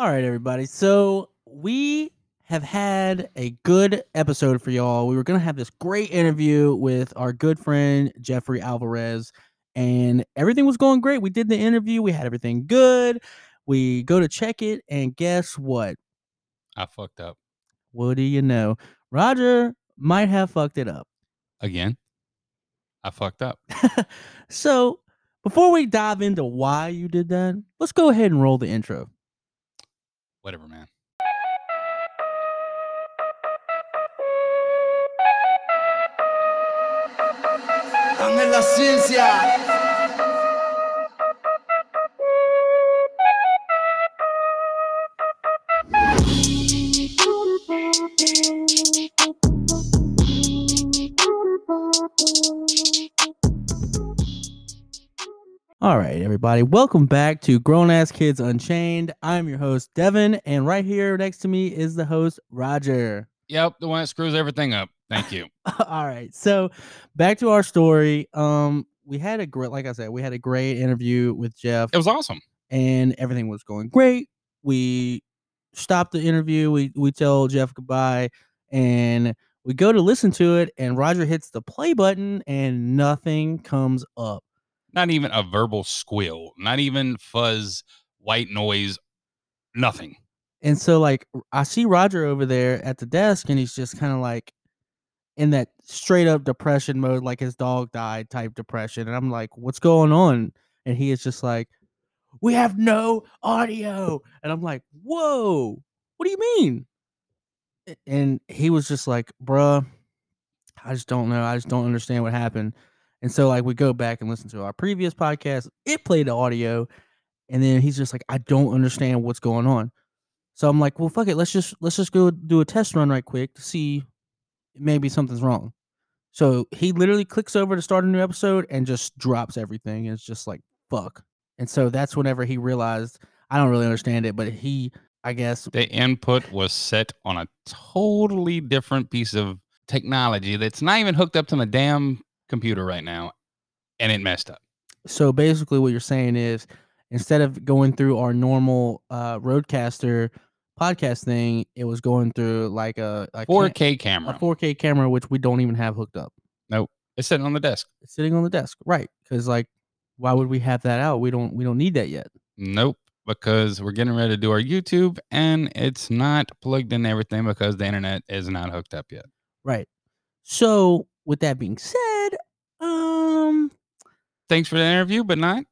All right, everybody. So we have had a good episode for y'all. We were going to have this great interview with our good friend Jeffrey Alvarez, and everything was going great. We did the interview, we had everything good. We go to check it, and guess what? I fucked up What do you know? Roger might have fucked it up. again. I fucked up. so before we dive into why you did that, let's go ahead and roll the intro. Whatever, man. en la ciencia. All right, everybody. Welcome back to Grown Ass Kids Unchained. I'm your host, Devin, and right here next to me is the host, Roger. Yep, the one that screws everything up. Thank you. All right. So back to our story. Um, we had a great like I said, we had a great interview with Jeff it was awesome. and everything was going great. We stopped the interview, we we tell Jeff goodbye, and we go to listen to it, and Roger hits the play button and nothing comes up. Not even a verbal squeal. Not even fuzz, white noise. Nothing. And so like I see Roger over there at the desk and he's just kind of like in that straight up depression mode, like his dog died type depression. And I'm like, what's going on? And he is just like, we have no audio. And I'm like, whoa, what do you mean? And he was just like, bruh, I just don't know. I just don't understand what happened. And so like we go back and listen to our previous podcast. It played the audio. And then he's just like, I don't understand what's going on. So I'm like, well, fuck it. Let's just let's just go do a test run right quick to see maybe something's wrong. So he literally clicks over to start a new episode and just drops everything. It's just like fuck. And so that's whenever he realized I don't really understand it, but he I guess The input was set on a totally different piece of technology that's not even hooked up to my damn computer right now. And it messed up. so basically what you're saying is instead of going through our normal uh RodeCaster podcast thing, it was going through like a, a ca- 4K a camera. a 4K camera, which we don't even have hooked up. Nope, it's sitting on the desk. It's sitting on the desk, right? Because like, why would we have that out? We don't we don't need that yet. Nope. Because we're getting ready to do our YouTube and it's not plugged in everything because the internet is not hooked up yet. Right. So with that being said, um, Thanks for the interview, but not.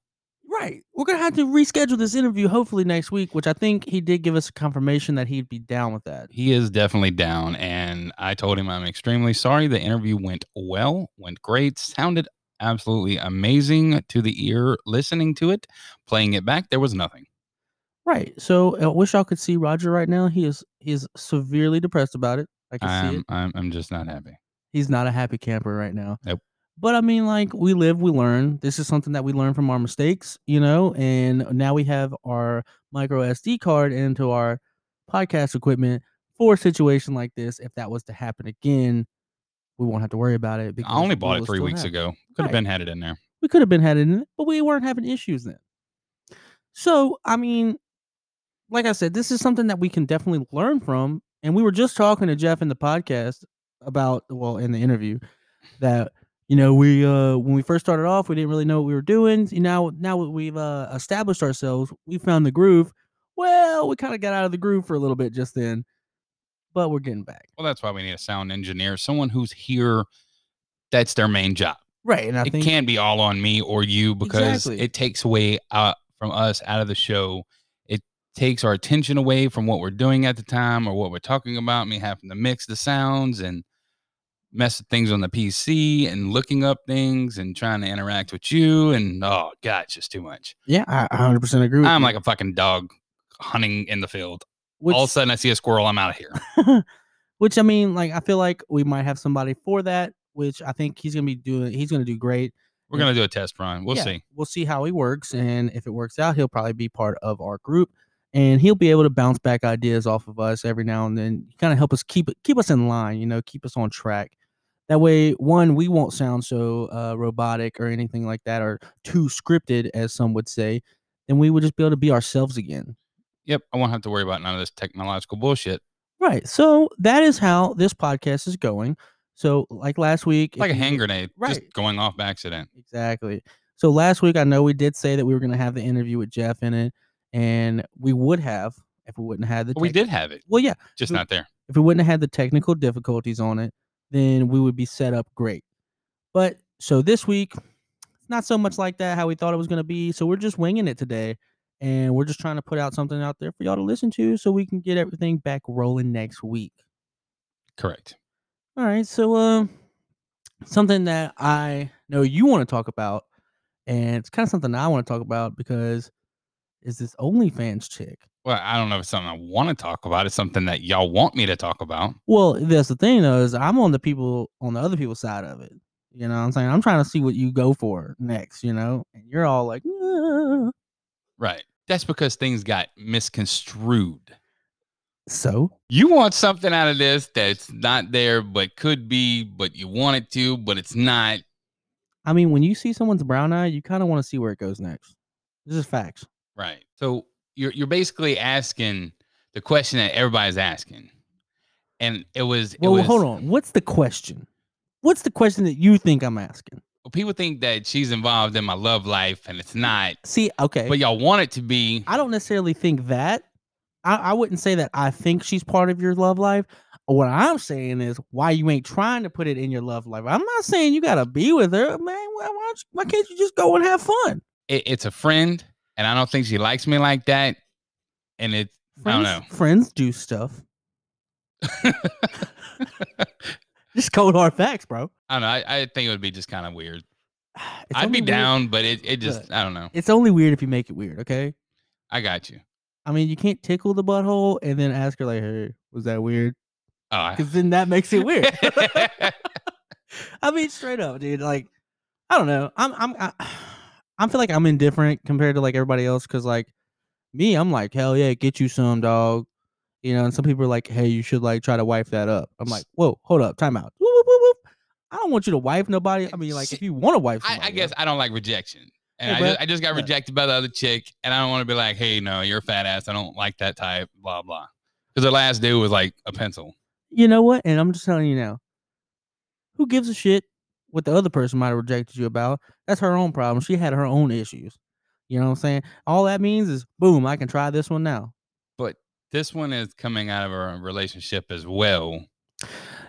right, we're gonna have to reschedule this interview hopefully next week, which I think he did give us a confirmation that he'd be down with that. He is definitely down. And I told him I'm extremely sorry. The interview went well, went great, sounded absolutely amazing to the ear listening to it. Playing it back, there was nothing. Right. So I wish y'all could see Roger right now. He is he is severely depressed about it. I can see I'm, it. I'm, I'm just not happy. He's not a happy camper right now. Nope. But I mean, like we live, we learn. This is something that we learn from our mistakes, you know. And now we have our micro SD card into our podcast equipment for a situation like this. If that was to happen again, we won't have to worry about it. I only bought it three weeks ago. Could have been had it in there. We could have been had it in it, but we weren't having issues then. So I mean, like I said, this is something that we can definitely learn from. And we were just talking to Jeff in the podcast about, well, in the interview, that you know we uh when we first started off, we didn't really know what we were doing. You know, now we've uh, established ourselves, we found the groove. Well, we kind of got out of the groove for a little bit just then, but we're getting back. Well, that's why we need a sound engineer, someone who's here. That's their main job. Right, and I it think can't be all on me or you because Exactly. it takes away uh, from us out of the show. It takes our attention away from what we're doing at the time or what we're talking about. Me having to mix the sounds and mess with things on the PC and looking up things and trying to interact with you. And oh, God, it's just too much. yeah, I 100 percent agree. With I'm you, like a fucking dog hunting in the field. which, All of a sudden, I see a squirrel. I'm out of here. which I mean, like I feel like we might have somebody for that. Which I think he's gonna be doing. He's gonna do great. We're going to do a test run. We'll Yeah, see. We'll see how he works, and if it works out, he'll probably be part of our group, and he'll be able to bounce back ideas off of us every now and then. Kind of help us keep it, keep us in line. You know, keep us on track. That way, one, we won't sound so uh, robotic or anything like that, or too scripted, as some would say. And we would just be able to be ourselves again. Yep, I won't have to worry about none of this technological bullshit. Right. So that is how this podcast is going. So like last week, Like a you- hand grenade, Right. just going off by accident. Exactly. So last week, I know we did say that we were going to have the interview with Jeff in it, and we would have if we wouldn't have the. We did have it, Well, yeah. just we- not there. If we wouldn't have had the technical difficulties on it, then we would be set up great. But so this week, not so much like that how we thought it was going to be. So we're just winging it today, and we're just trying to put out something out there for y'all to listen to, so we can get everything back rolling next week. Correct. All right, so um, something that I know you want to talk about, and it's kind of something I want to talk about because is this OnlyFans chick. Well, I don't know if it's something I want to talk about. It's something that y'all want me to talk about. Well, that's the thing though, is I'm on the people on the other people's side of it. You know what I'm saying? I'm trying to see what you go for next, you know? And you're all like, "Uh." Right. That's because things got misconstrued. so You want something out of this that's not there, but could be, but you want it to, but it's not. I mean, when you see someone's brown eye, you kind of want to see where it goes next. This is facts. Right. So you're you're basically asking the question that everybody's asking. And it was it Well, was hold on. What's the question? What's the question that you think I'm asking? Well, people think that she's involved in my love life and it's not. See, okay. But y'all want it to be. I don't necessarily think that. I, I wouldn't say that I think she's part of your love life. What I'm saying is why you ain't trying to put it in your love life. I'm not saying you gotta be with her, man. Why, why, why can't you just go and have fun? It, it's a friend, and I don't think she likes me like that. And it I don't know. friends do stuff. Just cold hard facts, bro. I don't know. I, I think it would be just kind of weird. It's I'd be weird- down, but it, it just Look. I don't know. It's only weird if you make it weird, okay? I got you. I mean, you can't tickle the butthole and then ask her like, "Hey, was that weird?" Oh, Because then that makes it weird. I- I mean, straight up, dude. Like, I don't know. I'm, I'm, I, I feel like I'm indifferent compared to like everybody else. Cause like me, I'm like, hell yeah, get you some dog. You know, and some people are like, hey, you should like try to wife that up. I'm like, whoa, hold up, time out. Whoop, whoop, whoop, whoop. I don't want you to wife nobody. I mean, like, if you want to wife I, somebody, I guess I don't like rejection. And Hey, I, just, I just got rejected by the other chick, and I don't want to be like, hey, no, you're a fat ass. I don't like that type, blah, blah. Because the last dude was like a pencil. you know what? And I'm just telling you now, who gives a shit what the other person might have rejected you about? That's her own problem. She had her own issues. You know what I'm saying? All that means is, boom, I can try this one now. But this one is coming out of a relationship as well.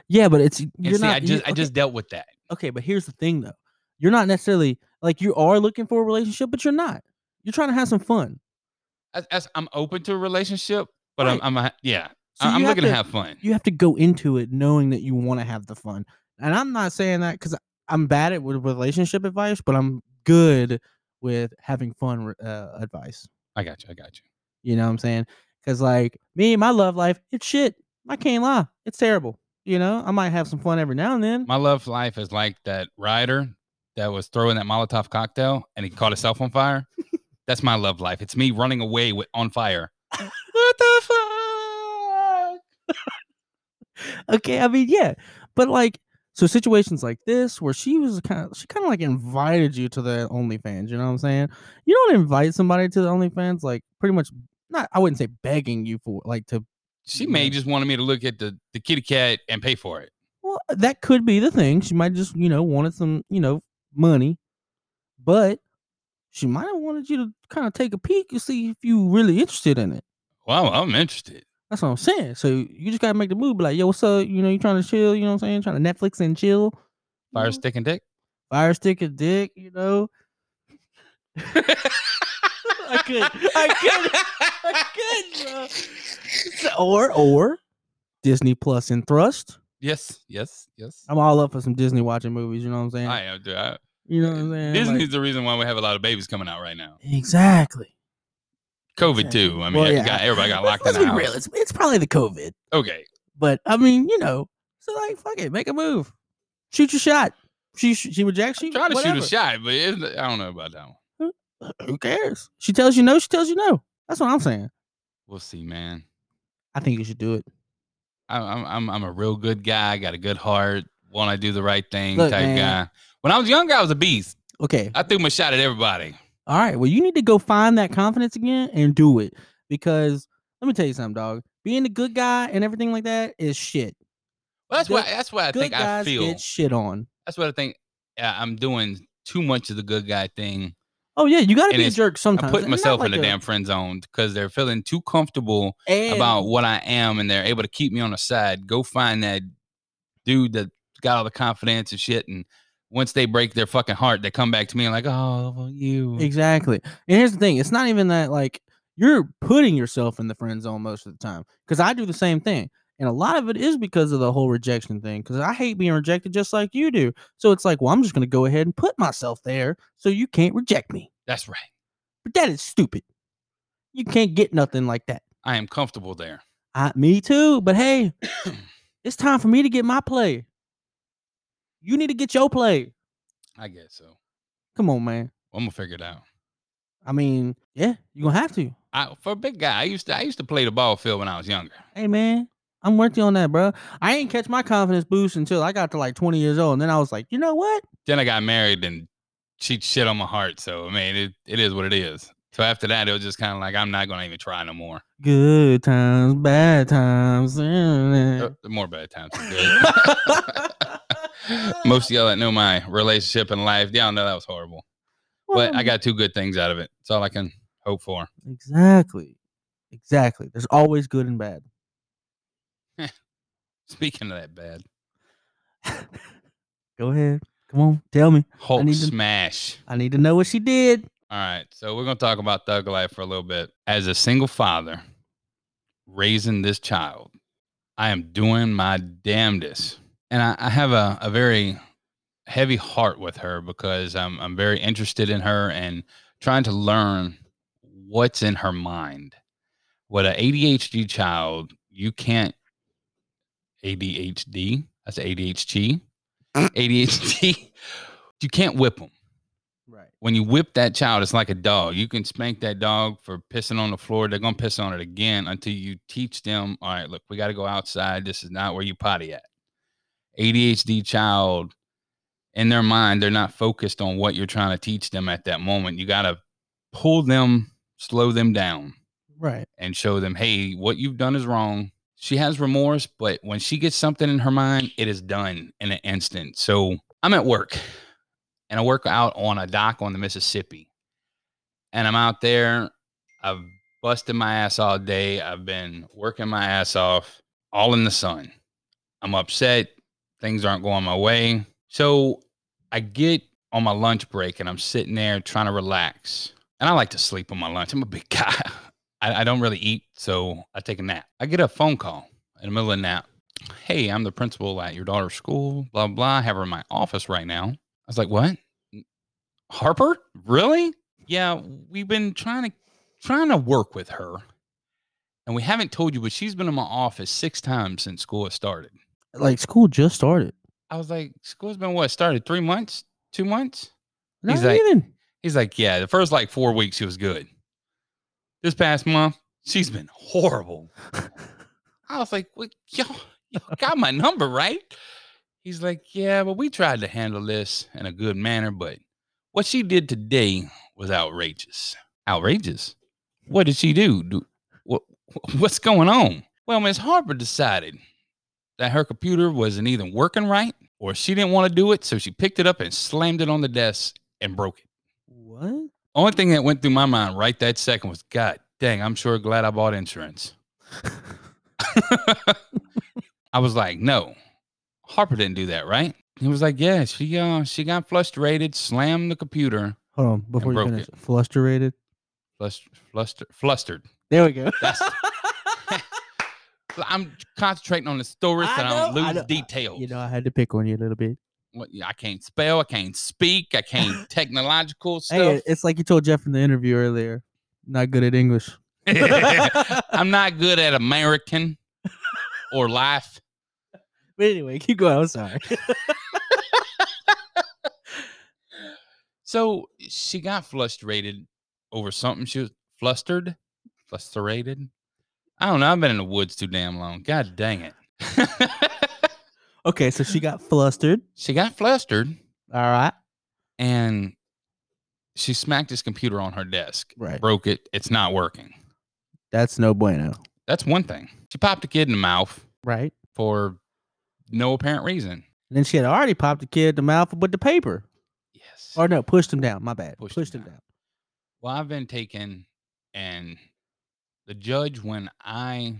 Yeah, but it's you're see, not. I just I just dealt with that. okay, but here's the thing though. You're not necessarily like you are looking for a relationship, but you're not. You're trying to have some fun. As, as I'm open to a relationship, but Right. I'm, I'm a, yeah, So I'm looking to to have fun. you have to go into it knowing that you want to have the fun. And I'm not saying that because I'm bad at with relationship advice, but I'm good with having fun uh, advice. I got you. I got you. You know what I'm saying? Because like me, my love life, it's shit. I can't lie, it's terrible. You know, I might have some fun every now and then. My love life is like that rider that was throwing that Molotov cocktail and he caught himself on fire. That's my love life. It's me running away with on fire. what the fuck? okay, I mean, yeah, but like, so situations like this where she was kind of, she kind of like invited you to the OnlyFans. You know what I'm saying? You don't invite somebody to the OnlyFans like pretty much not. I wouldn't say begging you for like to. She may Yeah. just wanted me to look at the, the kitty cat and pay for it. Well, uh, that could be the thing. She might just you know wanted some you know money, but she might have wanted you to kind of take a peek and see if you really interested in it. Well, I'm interested. That's what I'm saying. So you just gotta make the move. Be like, yo, what's up? You know, you trying to chill? You know what I'm saying? Trying to Netflix and chill. Fire know? stick and dick. fire stick and dick, you know. I could, I could, I could, bro. Or, or Disney Plus and Thrust. yes, yes, yes. I'm all up for some Disney watching movies. You know what I'm saying? I am. Dude, I, you know what I'm saying? Disney's Like- the reason why we have a lot of babies coming out right now. exactly. COVID Exactly. too. I mean, Well, yeah. got, everybody got Let's- locked in let's the be house. real. It's, it's probably the COVID, Okay. but I mean, you know, so like, fuck it, make a move, shoot your shot. She she rejects you. Try to whatever. shoot a shot, but it's, I don't know about that one. Who cares? She tells you no. She tells you no. That's what I'm saying. We'll see, man. I think you should do it. I'm I'm I'm a real good guy. Got a good heart. Want to do the right thing Look, type man. guy. When I was younger, I was a beast. Okay. I threw my shot at everybody. All right. Well, you need to go find that confidence again and do it. because let me tell you something, dog. Being a good guy and everything like that is shit. Well, that's Good- what that's what I think I feel. get shit on. That's what I think. Yeah, I'm doing too much of the good guy thing. Oh yeah, you gotta And be a jerk sometimes. I'm putting myself in like the a- damn friend zone because they're feeling too comfortable and- about what I am, and they're able to keep me on the side. Go find that dude that got all the confidence and shit, and once they break their fucking heart, they come back to me and like, oh, you. Exactly. And here's the thing: it's not even that like you're putting yourself in the friend zone most of the time. Because I do the same thing, and a lot of it is because of the whole rejection thing. Because I hate being rejected just like you do. So it's like, well, I'm just gonna go ahead and put myself there so you can't reject me. That's right. But that is stupid. You can't get nothing like that. I am comfortable there. I, me too. But hey, it's time for me to get my play. You need to get your play. I guess so. Come on, man. I'm gonna figure it out. I mean, yeah, you're gonna have to. I, for a big guy, I used to I used to play the ball field when I was younger. Hey man, I'm working on that, bro. I ain't catch my confidence boost until I got to like 20 years old, and then I was like, you know what? Then I got married and she shit on my heart. So I mean, it, it is what it is. So after that, it was just kind of like I'm not gonna even try no more. Good times, bad times. Uh, More bad times. good. Most of y'all that know my relationship and life, y'all know that was horrible. But I got two good things out of it. That's all I can hope for. exactly, exactly. There's always good and bad. Speaking of that bad, Go ahead, come on, tell me. Hulk need to- smash. I need to know what she did. All right, so we're gonna talk about thug life for a little bit. As a single father raising this child, I am doing my damnedest, and I, I have a, a very heavy heart with her because I'm I'm very interested in her and trying to learn what's in her mind. What an ADHD child, you can't ADHD. That's ADHD. ADHD. You can't whip them. When you whip that child, it's like a dog. You can spank that dog for pissing on the floor. They're gonna piss on it again until you teach them. All right, look, we got to go outside. This is not where you potty at. ADHD child, in their mind, they're not focused on what you're trying to teach them at that moment. You got to pull them, slow them down, Right. and show them, hey, what you've done is wrong. She has remorse, but when she gets something in her mind, it is done in an instant. So I'm at work and I work out on a dock on the Mississippi. And I'm out there. I've busted my ass all day. I've been working my ass off all in the sun. I'm upset. Things aren't going my way. So I get on my lunch break and I'm sitting there trying to relax. And I like to sleep on my lunch. I'm a big guy. I, I don't really eat, so I take a nap. I get a phone call in the middle of the nap. Hey, I'm the principal at your daughter's school, blah, blah. I have her in my office right now. I was like, what? Harper? Really? Yeah, we've been trying to trying to work with her. And we haven't told you, but she's been in my office six times since school has started. Like school just started. I was like, school's been what, started three months? Two months? Not He's like- even. He's like, yeah, the first like four weeks she was good. This past month, she's been horrible. I was like, well, y'all, y'all got my number, right? He's like, yeah, but we tried to handle this in a good manner, but what she did today was outrageous. Outrageous? What did she do? do what, what's going on? Well, Miss Harper decided that her computer wasn't either working right or she didn't want to do it, so she picked it up and slammed it on the desk and broke it. What? Only thing that went through my mind right that second was, God dang, I'm sure glad I bought insurance. I was like, no, Harper didn't do that, right? He was like, yeah, she uh she got frustrated, slammed the computer, Hold on, before you finish. Frustrated. flust, fluster, flustered. There we go. That's- I'm concentrating on the story so I I, don't I lose know. details. you know, I had to pick on you a little bit. What- I can't spell, I can't speak, I can't technological stuff. Hey, it's like you told Jeff in the interview earlier. Not good at English. I'm not good at American or life. But anyway, keep going. I'm sorry. So she got frustrated over something. She was flustered, frustrated. I don't know. I've been in the woods too damn long. God dang it. okay, so she got flustered. she got flustered All right. and she smacked his computer on her desk, Right. broke it. It's not working. That's no bueno. That's one thing. She popped a kid in the mouth Right. for no apparent reason. And then she had already popped the kid in the mouth with the paper. Yes. Or no, pushed him down. My bad. Pushed Pushed, him down. down. Well, I've been taken, and the judge, when I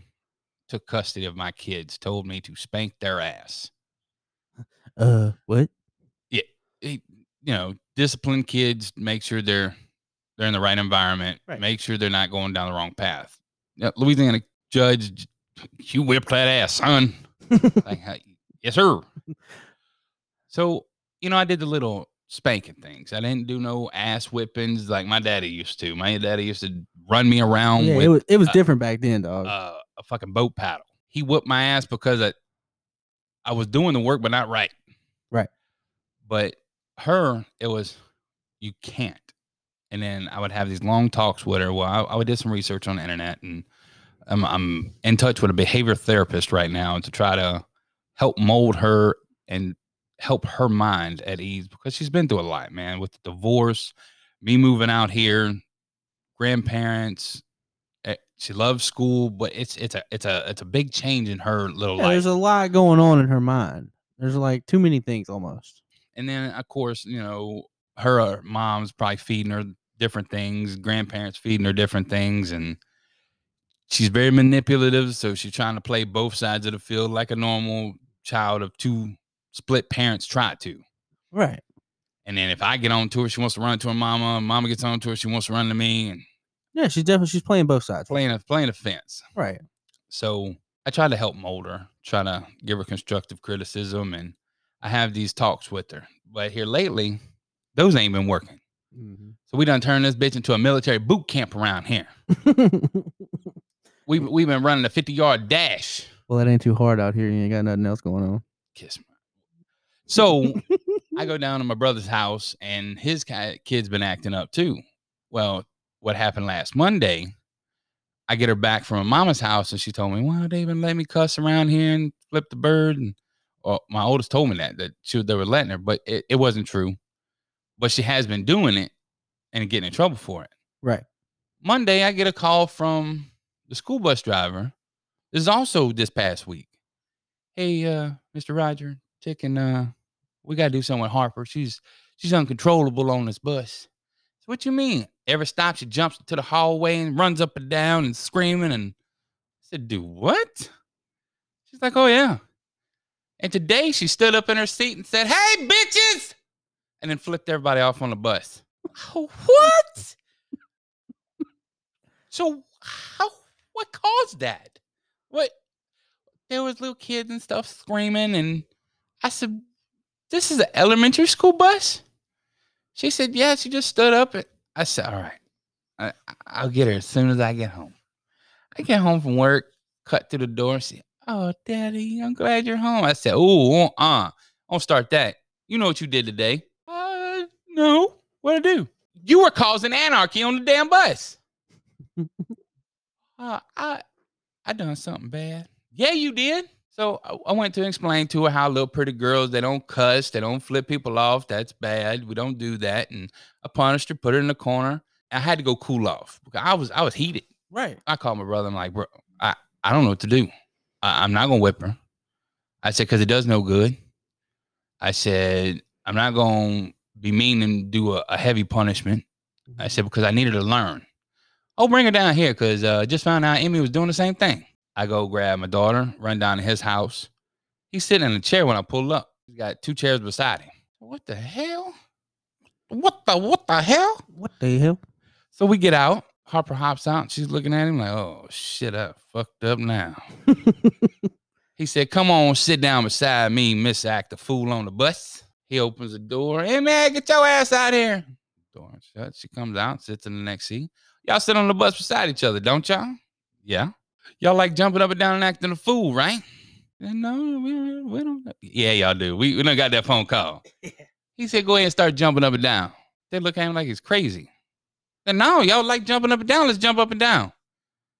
took custody of my kids, told me to spank their ass. Uh, what? He, you know, discipline kids, make sure they're they're in the right environment, Right. make sure they're not going down the wrong path. Yeah, Louisiana judge, you whipped that ass, son. like, "Hey, yes, sir. So, you know, I did the little spanking things. I didn't do no ass whippings like my daddy used to. My daddy used to run me around yeah, with it was it was uh, different back then, dog. uh, a fucking boat paddle. He whooped my ass because I, I was doing the work, but not right. Right. But her, it was, you can't. And then I would have these long talks with her. Well, I, I would do some research on the internet, and I'm, I'm in touch with a behavior therapist right now to try to help mold her and help her mind at ease because she's been through a lot, man, with the divorce, me moving out here, grandparents. eh, She loves school, but it's it's a it's a it's a big change in her little yeah, life. there's a lot going on in her mind. There's like too many things almost. and then of course you know her uh, mom's probably feeding her different things grandparents feeding her different things and she's very manipulative so she's trying to play both sides of the field like a normal child of two split parents try to Right. and then if i get on to her she wants to run to her mama mama gets on to her she wants to run to me and Yeah, she's definitely she's playing both sides. playing a playing a fence Right. so i try to help mold her try to give her constructive criticism and i have these talks with her but here lately those ain't been working Mhm. So we done turned this bitch into a military boot camp around here. We we've been running a 50 yard dash. Well, it ain't too hard out here. You ain't got nothing else going on. Kiss me. So I go down to my brother's house and his kid's been acting up too. Well, what happened last Monday? I get her back from her mama's house and she told me, "Well, they even let me cuss around here and flip the bird." And or my oldest told me that that she they were letting her, but it, it wasn't true. But she has been doing it and getting in trouble for it. Right. Monday, I get a call from the school bus driver. This is also this past week. Hey, uh, Mr. Roger, chicken, uh, we gotta do something with Harper. She's she's uncontrollable on this bus. So what you mean? Every stop she jumps into the hallway and runs up and down and screaming and I said, do what? She's like, oh yeah. And today she stood up in her seat and said, Hey bitches! And then flipped everybody off on the bus. what? So how what caused that? What there was little kids and stuff screaming and I said, This is an elementary school bus? She said, Yeah, she just stood up and I said, All right. I, I'll get her as soon as I get home. I get home from work, cut through the door, and say, Oh, daddy, I'm glad you're home. I said, Oh, uh, uh, don't start that. You know what you did today? Uh, no. What'd I do? You were causing anarchy on the damn bus. uh, I I done something bad. Yeah, you did. So I, went to explain to her how little pretty girls they don't cuss, they don't flip people off. That's bad. We don't do that. And I punished her, put her in the corner. I had to go cool off because I was I was heated. Right. I called my brother. I'm like, bro, I, I don't know what to do. I, I'm not gonna whip her. I said, because it does no good. I said, I'm not gonna be mean and do a, a heavy punishment. I said, mm-hmm. because I needed to learn. Oh, bring her down here, because uh just found out Emmy was doing the same thing. I go grab my daughter, run down to his house. He's sitting in a chair when I pull up. He's got two chairs beside him. What the hell? What the what the hell? What the hell? So we get out. Harper hops out. She's looking at him like, oh shit, I fucked up now. he said, Come on, sit down beside me, Miss Act the Fool on the bus. He opens the door. Hey man, get your ass out here. Door shut. She comes out, sits in the next seat. Y'all sit on the bus beside each other, don't y'all? Yeah. Y'all like jumping up and down and acting a fool, right? No, we, we don't. Yeah, y'all do. We, we done got that phone call. He said, Go ahead and start jumping up and down. They look at him like he's crazy. And no, y'all like jumping up and down. Let's jump up and down.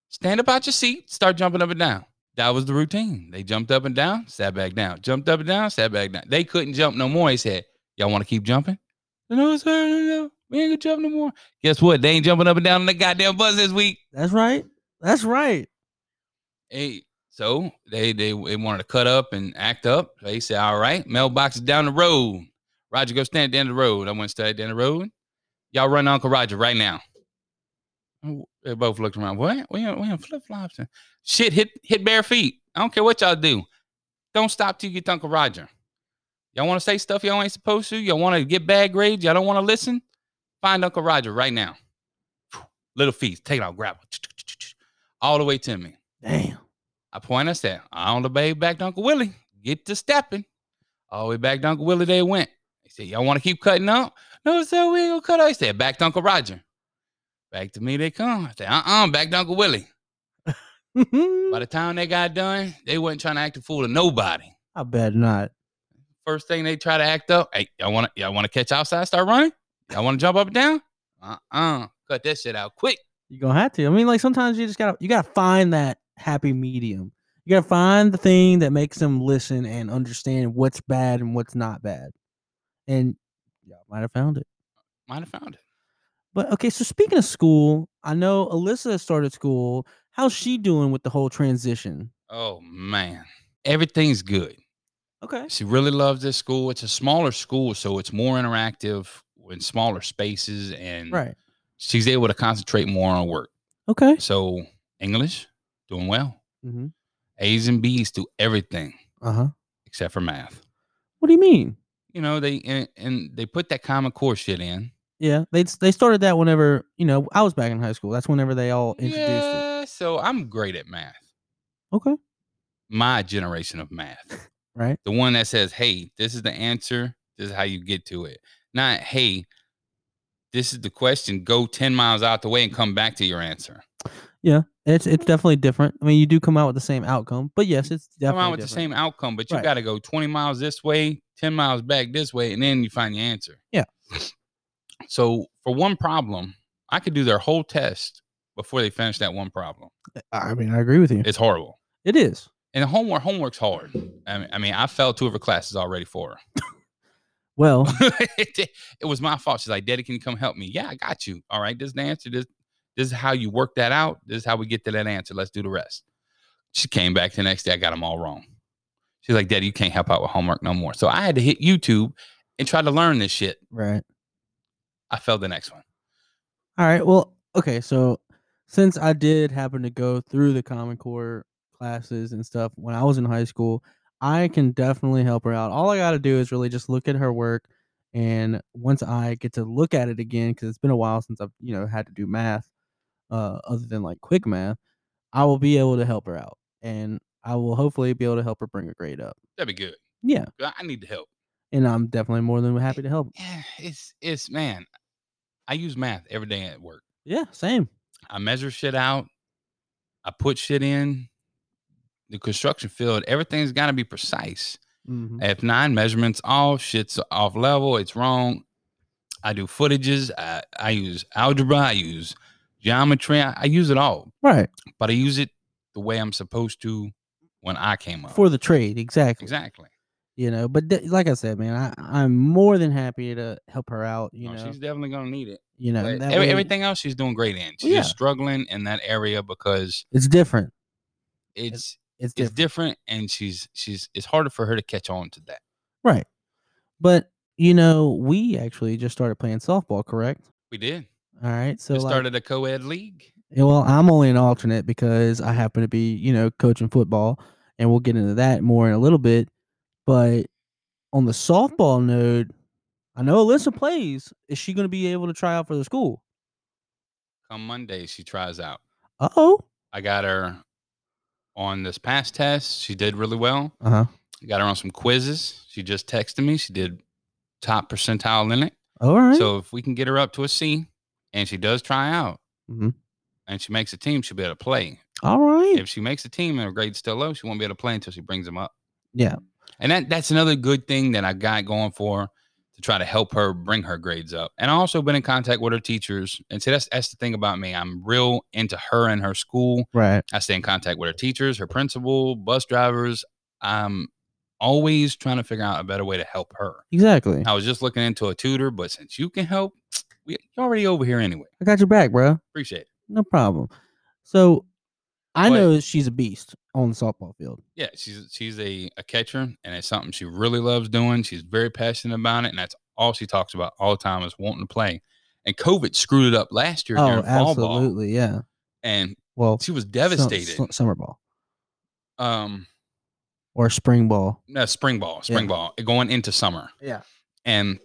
Stand up out your seat, start jumping up and down. That was the routine. They jumped up and down, sat back down. Jumped up and down, sat back down. They couldn't jump no more. He said, Y'all want to keep jumping? No, sir, no, no. We ain't gonna jump no more. Guess what? They ain't jumping up and down on the goddamn bus this week. That's right. That's right. Hey, so they they they wanted to cut up and act up. They said, "All right, mailbox is down the road. Roger, go stand down the road." I went and stand down the road. Y'all run to Uncle Roger right now. They both looked around. What? We on, we on flip flops. Shit, hit hit bare feet. I don't care what y'all do. Don't stop till you get Uncle Roger. Y'all want to say stuff y'all ain't supposed to? Y'all want to get bad grades? Y'all don't want to listen? Find Uncle Roger right now. Little feet, take it out, grab it. All the way to me. Damn. I point, I said, on the bay back to Uncle Willie. Get to stepping. All the way back to Uncle Willie, they went. They said, Y'all want to keep cutting up? No, sir, we ain't gonna cut up. I said, back to Uncle Roger. Back to me they come. I said, uh-uh, back to Uncle Willie. By the time they got done, they wasn't trying to act a fool to nobody. I bet not. First thing they try to act up, hey, y'all wanna y'all wanna catch outside, start running? Y'all wanna jump up and down? Uh-uh. Cut that shit out quick. You're gonna have to. I mean, like sometimes you just gotta you gotta find that happy medium. You gotta find the thing that makes them listen and understand what's bad and what's not bad. And y'all might have found it. Might have found it. But okay, so speaking of school, I know Alyssa started school. How's she doing with the whole transition? Oh man. Everything's good. Okay. She really loves this school. It's a smaller school, so it's more interactive in smaller spaces, and Right. she's able to concentrate more on work. Okay. So English, doing well. Mm-hmm. A's and B's to everything Uh huh. except for math. What do you mean? You know, they and, and they put that common core shit in. Yeah, they they started that whenever you know I was back in high school. That's whenever they all introduced it. so I'm great at math. Okay. My generation of math. Right. The one that says, hey, this is the answer. This is how you get to it. Not, hey, this is the question. Go 10 miles out the way and come back to your answer. Yeah, it's it's definitely different. I mean, you do come out with the same outcome, but yes, it's Come definitely out with the same outcome, but you Right. got to go 20 miles this way, 10 miles back this way, and then you find the answer. Yeah. So for one problem, I could do their whole test before they finish that one problem. Eh, I mean, I agree with you. It's horrible. It is. And homework, homework's hard. I mean, I mean, I failed two of her classes already for her. Well, it, it was my fault. She's like, Daddy, can you come help me? Yeah, I got you. All right, this is the answer. This, this is how you work that out. This is how we get to that answer. Let's do the rest. She came back the next day. I got them all wrong. She's like, Daddy, you can't help out with homework no more. So I had to hit YouTube and try to learn this shit. right. I failed the next one. All right. Well, okay. So since I did happen to go through the Common Core classes and stuff when I was in high school, I can definitely help her out. All I got to do is really just look at her work. And once I get to look at it again, because it's been a while since I've, you know, had to do math, uh, other than like quick math, I will be able to help her out. And I will hopefully be able to help her bring a grade up. That'd be good. Yeah. I need the help. And I'm definitely more than happy to help. Yeah, it's it's man. I use math every day at work. Yeah. Same. I measure shit out. I put shit in. The construction field, everything's got to be precise. hmm If nine measurements off, shit's off level, it's wrong. I do footages. I, I use algebra. I use geometry. I, I use it all, Right. but I use it the way I'm supposed to when I came up. For the trade. Exactly. exactly. you know but th- like i said man I, i'm more than happy to help her out you No, know she's definitely gonna need it. you know every- way- everything else she's doing great in. She's yeah. just struggling in that area because it's different it's it's it's different different and she's she's it's harder for her to catch on to that. right but you know we actually just started playing softball correct We did. all right so we like, started a co-ed league. well i'm only an alternate because i happen to be you know coaching football and we'll get into that more in a little bit but on the softball node i know alyssa plays is she going to be able to try out for the school Come Monday, she tries out. uh-oh I got her on this past test. She did really well. uh-huh Got her on some quizzes. She just texted me. She did top percentile in it. all right So if we can get her up to a C and she does try out Mhm. and she makes a team, she'll be able to play. all right If she makes a team and her grade's still low, she won't be able to play until she brings them up. yeah And that that's another good thing that I got going for to try to help her bring her grades up. And I also been in contact with her teachers. And see, that's that's the thing about me. I'm real into her and her school. right I stay in contact with her teachers, her principal, bus drivers. I'm always trying to figure out a better way to help her. exactly I was just looking into a tutor, but since you can help, we, you're already over here anyway. I got your back, bro. Appreciate it. No problem. So I But- know she's a beast on the softball field. Yeah, she's she's a, a catcher, and it's something she really loves doing. She's very passionate about it, and that's all she talks about all the time is wanting to play. And COVID screwed it up last year Oh, during fall ball, absolutely, yeah. and Well, she was devastated. su- summer ball um, or spring ball. no, spring ball, spring Yeah. ball, going into summer, Yeah. and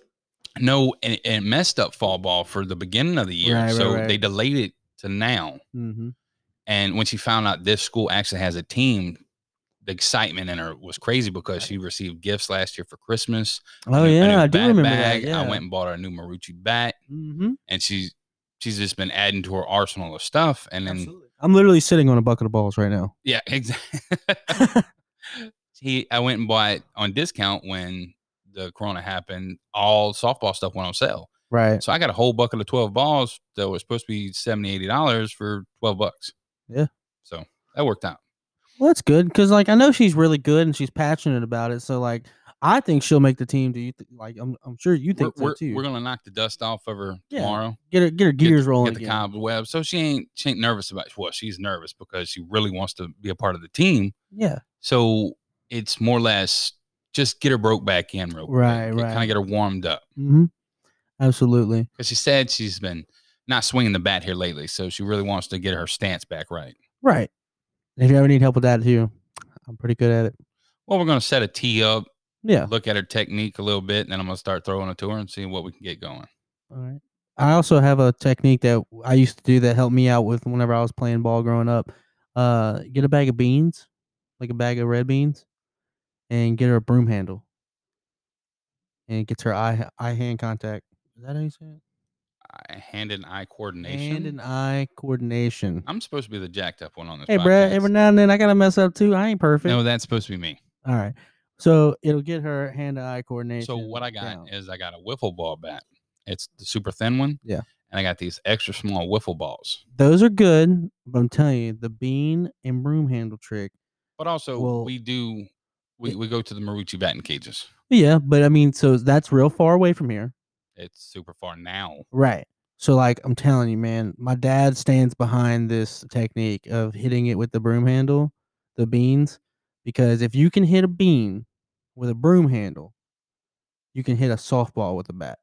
no, and, it messed up fall ball for the beginning of the year, Right, right, so right. they delayed it to now. Mm-hmm. And when she found out this school actually has a team, the excitement in her was crazy because she received gifts last year for Christmas. Oh new- yeah, I do remember bag. that. Yeah. I went and bought her a new Marucci bat, Mm-hmm. and she's she's just been adding to her arsenal of stuff. And then Absolutely. I'm literally sitting on a bucket of balls right now. yeah, exactly. he I went and bought on discount when the corona happened. All softball stuff went on sale, Right. so I got a whole bucket of twelve balls that was supposed to be 70 dollars for twelve bucks. Yeah. so that worked out. Well, that's good because like I know she's really good and she's passionate about it. So like I think she'll make the team. Do you th- like? I'm I'm sure you We're, think so we're, too. we're gonna knock the dust off of her Yeah, tomorrow. get her get her get- gears rolling get the cobweb. So she ain't she ain't nervous about well, she's nervous because she really wants to be a part of the team. Yeah. So it's more or less just get her broke back in real quick. Right, Kind right. of get her warmed up. Mm-hmm. Absolutely. Because she said she's been not swinging the bat here lately. So she really wants to get her stance back right. Right. If you ever need help with that too, I'm pretty good at it. Well, we're gonna set a tee up, Yeah. look at her technique a little bit, and then I'm gonna start throwing it to her and see what we can get going. All right. I also have a technique that I used to do that helped me out with whenever I was playing ball growing up. Uh, get a bag of beans, like a bag of red beans, and get her a broom handle, and it gets her eye eye hand contact. Is that how you say it? Hand and eye coordination. Hand and eye coordination. I'm supposed to be the jacked up one on this. Hey, Brad. Every now and then I gotta mess up too. I ain't perfect. No, that's supposed to be me. All right. So it'll get her hand to eye coordination. So what I got down. is I got a wiffle ball bat. It's the super thin one. Yeah. And I got these extra small wiffle balls. those are good, but I'm telling you, the bean and broom handle trick. But also Well, we do we, it- we go to the Marucci batting cages. Yeah, but I mean, so that's real far away from here. It's super far now. Right. So like I'm telling you, man, my dad stands behind this technique of hitting it with the broom handle, the beans, because if you can hit a bean with a broom handle, you can hit a softball with a bat.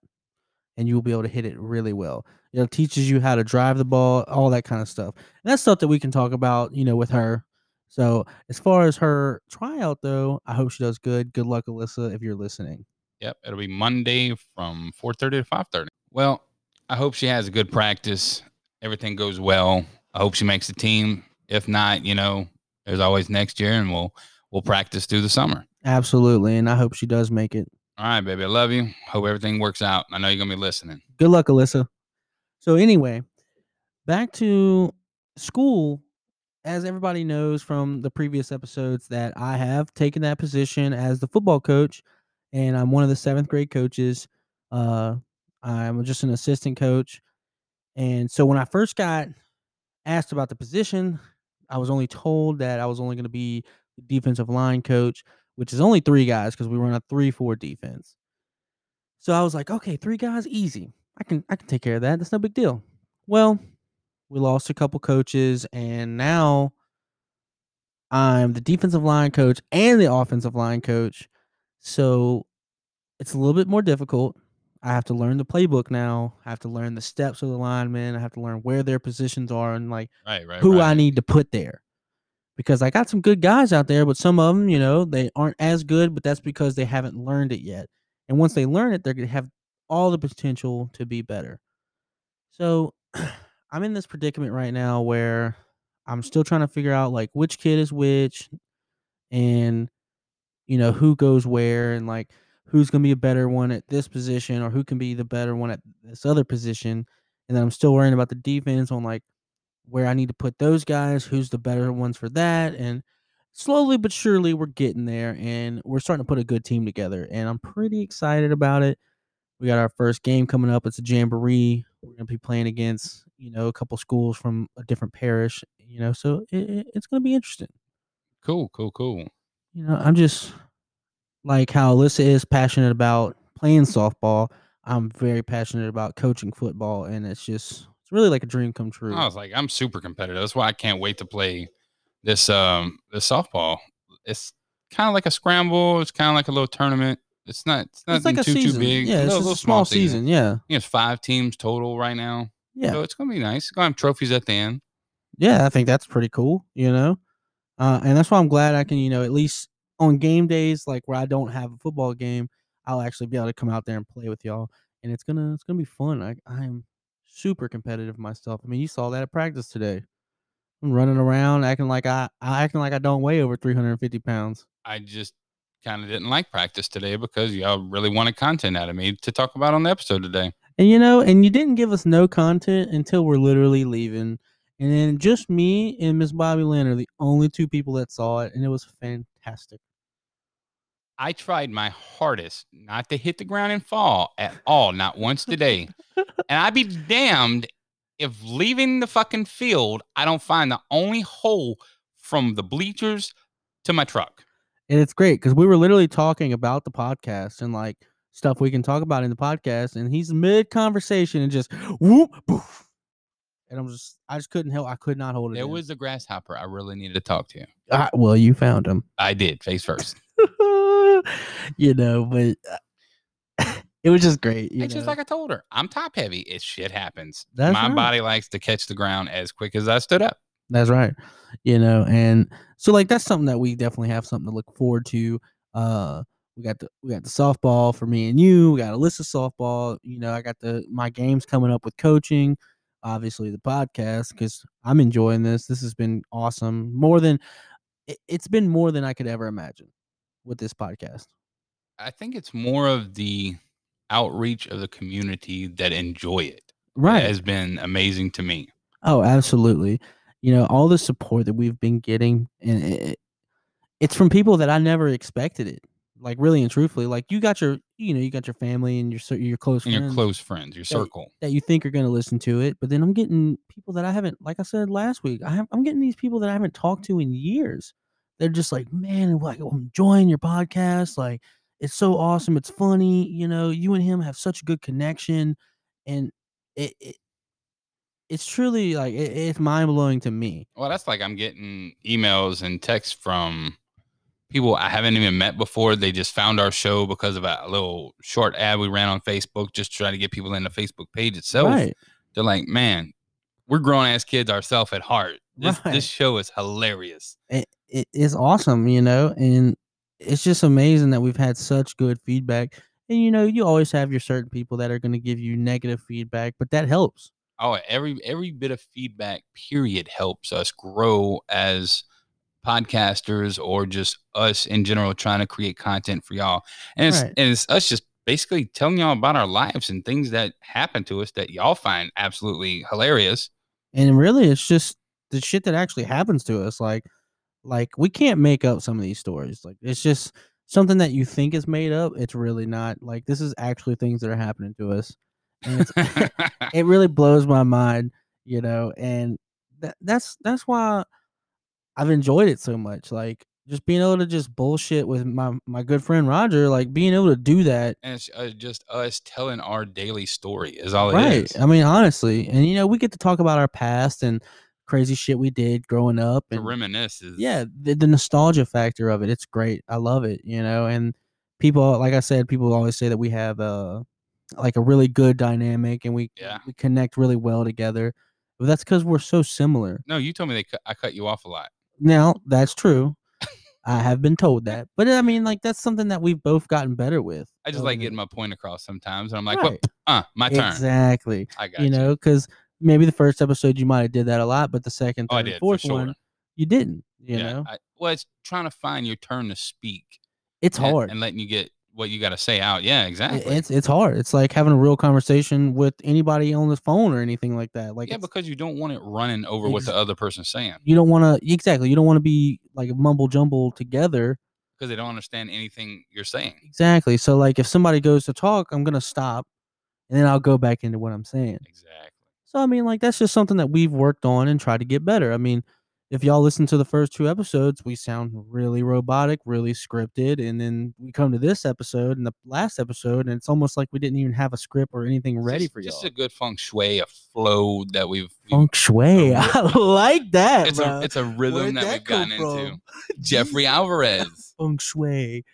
And you'll be able to hit it really well. It teaches you how to drive the ball, all that kind of stuff. And that's stuff that we can talk about, you know, with her. So as far as her tryout though, I hope she does good. Good luck, Alyssa, if you're listening. Yep. It'll be Monday from 4:30 to 5:30. Well, I hope she has a good practice. Everything goes well. I hope she makes the team. If not, you know, there's always next year and we'll we'll practice through the summer. Absolutely. And I hope she does make it. All right, baby. I love you. Hope everything works out. I know you're gonna be listening. Good luck, Alyssa. So anyway, back to school. As everybody knows from the previous episodes, that I have taken that position as the football coach, and I'm one of the seventh grade coaches. Uh, I'm just an assistant coach, and so when I first got asked about the position, I was only told that I was only going to be defensive line coach, which is only three guys because we run a three-four defense. So I was like, okay, three guys, easy. I can I can take care of that. That's no big deal. Well, we lost a couple coaches, and now I'm the defensive line coach and the offensive line coach. So it's a little bit more difficult. I have to learn the playbook now. I have to learn the steps of the linemen. I have to learn where their positions are and like Right, right. who right. I need to put there. Because I got some good guys out there, but some of them, you know, they aren't as good, but that's because they haven't learned it yet. And once they learn it, they're going to have all the potential to be better. So I'm in this predicament right now where I'm still trying to figure out like which kid is which and, you know, who goes where and like who's going to be a better one at this position or who can be the better one at this other position. And then I'm still worrying about the defense on like, where I need to put those guys, who's the better ones for that. And slowly but surely we're getting there and we're starting to put a good team together. And I'm pretty excited about it. We got our first game coming up. It's a jamboree. We're gonna be playing against, you know, a couple schools from a different parish, you know, so it, it- it's gonna be interesting. Cool, cool, cool. You know, I'm just like how Alyssa is passionate about playing softball. I'm very passionate about coaching football, and it's just it's really like a dream come true. I was like, I'm super competitive. That's why I can't wait to play this um this softball. It's kind of like a scramble. It's kind of like a little tournament. It's not. It's not like too season. too big. Yeah, it's just little a small season. Yeah. I think it's five teams total right now. Yeah. So it's gonna be nice. It's gonna have trophies at the end. Yeah, I think that's pretty cool, you know. Uh, and that's why I'm glad I can, you know, at least on game days like where I don't have a football game, I'll actually be able to come out there and play with y'all, and it's gonna it's gonna be fun. I I'm super competitive myself. I mean, you saw that at practice today. I'm running around acting like I, I acting like I don't weigh over 350 pounds. I just kind of didn't like practice today because y'all really wanted content out of me to talk about on the episode today. And you know, and you didn't give us no content until we're literally leaving. And then just me and Miss Bobby Lynn are the only two people that saw it, and it was fantastic. I tried my hardest not to hit the ground and fall at all, not once today. and I'd be damned if leaving the fucking field, I don't find the only hole from the bleachers to my truck. And it's great because we were literally talking about the podcast and like stuff we can talk about in the podcast, and he's mid conversation and just whoop poof. And I'm just I just couldn't help I could not hold it. There in. was a grasshopper I really needed to talk to. Ah, well, you found him. I did, face first. you know, but uh, it was just great. You It's just like I told her, I'm top heavy. It shit happens. That's my right. body likes to catch the ground as quick as I stood up. That's right. You know, and so like that's something that we definitely have something to look forward to. Uh we got the we got the softball for me and you. We got Alyssa softball. You know, I got the my games coming up with coaching. Obviously, the podcast because I'm enjoying this. This has been awesome. More than it, it's been more than I could ever imagine with this podcast. I think it's more of the outreach of the community that enjoy it. Right. Has been amazing to me. Oh, absolutely. You know, all the support that we've been getting, and it, it's from people that I never expected it. Like really and truthfully, like you got your, you know, you got your family and your your close And friends your close friends, your That- circle. that you think are going to listen to it, but then I'm getting people that I haven't, like I said last week, I have, I'm getting these people that I haven't talked to in years. They're just like, man, like I'm enjoying your podcast. Like it's so awesome. It's funny. You know, you and him have such a good connection, and it, it it's truly like it, it's mind blowing to me. Well, that's like I'm getting emails and texts from people I haven't even met before. They just found our show because of a little short ad we ran on Facebook, just trying to get people in the Facebook page itself. Right. They're like, man, we're grown ass kids ourselves at heart. This Right. this show is hilarious. it, it is awesome, you know, and it's just amazing that we've had such good feedback. And you know, you always have your certain people that are going to give you negative feedback, but that helps. Oh, every every bit of feedback period helps us grow as podcasters or just us in general trying to create content for y'all. And it's Right. and it's us just basically telling y'all about our lives and things that happen to us that y'all find absolutely hilarious. And really, it's just the shit that actually happens to us. Like, like we can't make up some of these stories. Like, it's just something that you think is made up. It's really not. Like, this is actually things that are happening to us. And it's, it really blows my mind, you know, and that that's that's why I've enjoyed it so much. Like just being able to just bullshit with my my good friend Roger, like being able to do that. and it's uh, just us telling our daily story is all it right. is. I mean, honestly. And you know, we get to talk about our past and crazy shit we did growing up and reminisce is yeah, the, the nostalgia factor of it. It's great. I love it, you know, and people like I said, people always say that we have a like a really good dynamic and we Yeah. we connect really well together. But that's because we're so similar. No, you told me they cut, I cut you off a lot. Now that's true. I have been told that, but I mean, like that's something that we've both gotten better with. I just like getting my point across sometimes, and I'm like, "What? Right. Uh, my turn." Exactly. I got You know, because maybe the first episode you might have did that a lot, but the second, Oh, third, did, fourth sure. one you didn't. You yeah. know, I, well, it's trying to find your turn to speak. it's and- hard. and letting you get what you got to say out. Yeah, exactly. It's it's hard. It's like having a real conversation with anybody on the phone or anything like that. Like yeah, because you don't want it running over what the other person's saying you don't want to exactly. You don't want to be like a mumble jumble together. because they don't understand anything you're saying. Exactly. So like if somebody goes to talk, I'm gonna stop, and then I'll go back into what I'm saying. Exactly. So I mean, like that's just something that we've worked on and tried to get better. I mean, if y'all listen to the first two episodes, we sound really robotic, really scripted, and then we come to this episode and the last episode, and it's almost like we didn't even have a script or anything ready just, for y'all. Just a good feng shui, a flow that we've. Feng shui. I like that. it's bro. a it's a rhythm Where'd that, that we've gotten come into. Jeffrey Alvarez. Feng shui.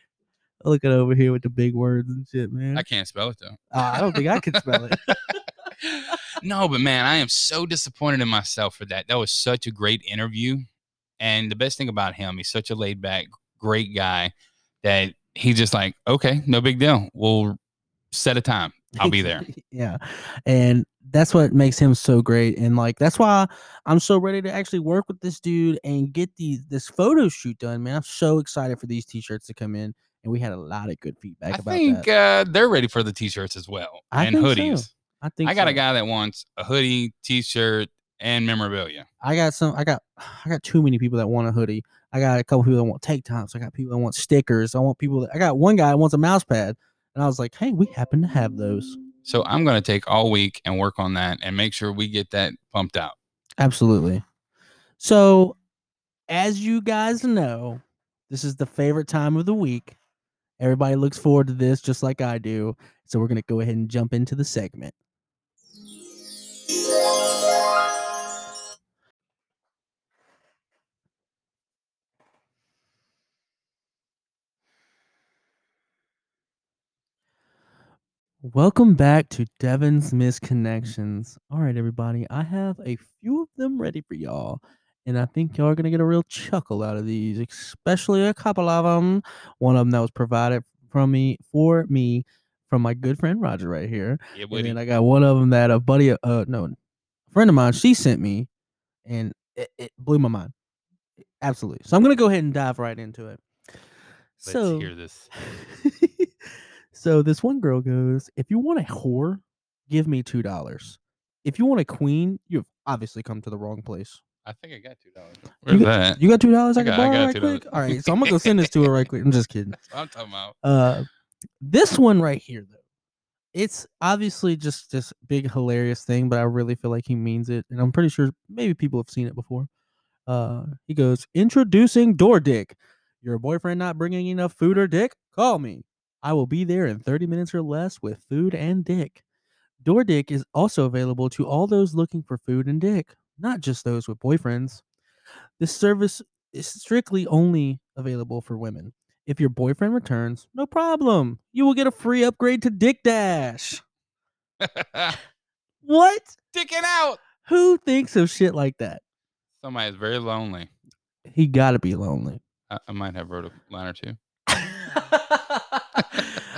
Look at over here with the big words and shit, man. I can't spell it though. Uh, I don't think I can spell it. No, but man, I am so disappointed in myself for that. That was such a great interview. And the best thing about him, he's such a laid back, great guy that he's just like, okay, no big deal. We'll set a time. I'll be there. yeah. And that's what makes him so great. And like that's why I'm so ready to actually work with this dude and get these this photo shoot done, man. I'm so excited for these t-shirts to come in. And we had a lot of good feedback I about think that. uh, they're ready for the t-shirts as well I and think so. I think I got a guy that wants a hoodie, t-shirt, and memorabilia. I got some. I got. I got too many people that want a hoodie. I got a couple people that want take tops. I got people that want stickers. I want people that. I got one guy that wants a mouse pad, and I was like, "Hey, we happen to have those." So I'm going to take all week and work on that and make sure we get that pumped out. Absolutely. So, as you guys know, this is the favorite time of the week. Everybody looks forward to this just like I do. So, we're going to go ahead and jump into the segment. Welcome back to Devin's Misconnections. All right, everybody, I have a few of them ready for y'all, and I think y'all are gonna get a real chuckle out of these, especially a couple of them. One of them that was provided from me for me from my good friend Roger right here, Yeah, and buddy. then I got one of them that a buddy, uh, no, a friend of mine, she sent me, and it, it blew my mind. Absolutely. So I'm gonna go ahead and dive right into it. Let's so, hear this. so this one girl goes, if you want a whore, give me two dollars. If you want a queen, you've obviously come to the wrong place. I think I got two dollars. Where's you that? Got, you got two dollars I I can got- I borrow got right $2. quick? All right, so I'm gonna go send this to her right quick. I'm just kidding. That's what I'm talking about. Uh this one right here though. It's obviously just this big hilarious thing, but I really feel like he means it. And I'm pretty sure maybe people have seen it before. Uh he goes, introducing door dick. Your boyfriend not bringing enough food or dick? Call me. I will be there in 30 minutes or less with food and dick. Door dick is also available to all those looking for food and dick, not just those with boyfriends. This service is strictly only available for women. If your boyfriend returns, no problem. You will get a free upgrade to Dick Dash. What? Dicking out. Who thinks of shit like that? Somebody's very lonely. He got to be lonely. I, I might have wrote a line or two.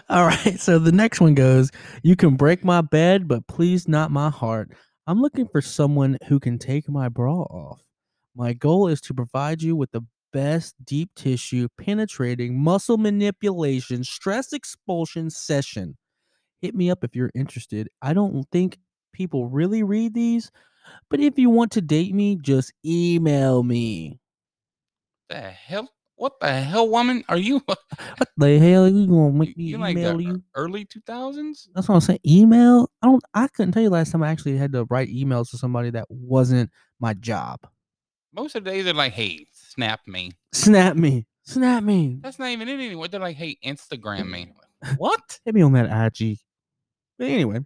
All right. So the next one goes You can break my bed, but please not my heart. I'm looking for someone who can take my bra off. My goal is to provide you with the best deep tissue, penetrating, muscle manipulation, stress expulsion session. Hit me up if you're interested. I don't think people really read these, but if you want to date me, just email me. The hell? What the hell, woman? Are you? What the hell are you gonna make me you like email the you? early two thousands? That's what I'm saying. Email. I don't. I couldn't tell you last time I actually had to write emails to somebody that wasn't my job. Most of the days they're like, "Hey, snap me." Snap me. Snap me. That's not even it anymore. They're like, "Hey, Instagram me." What? Hit me on that IG. But anyway.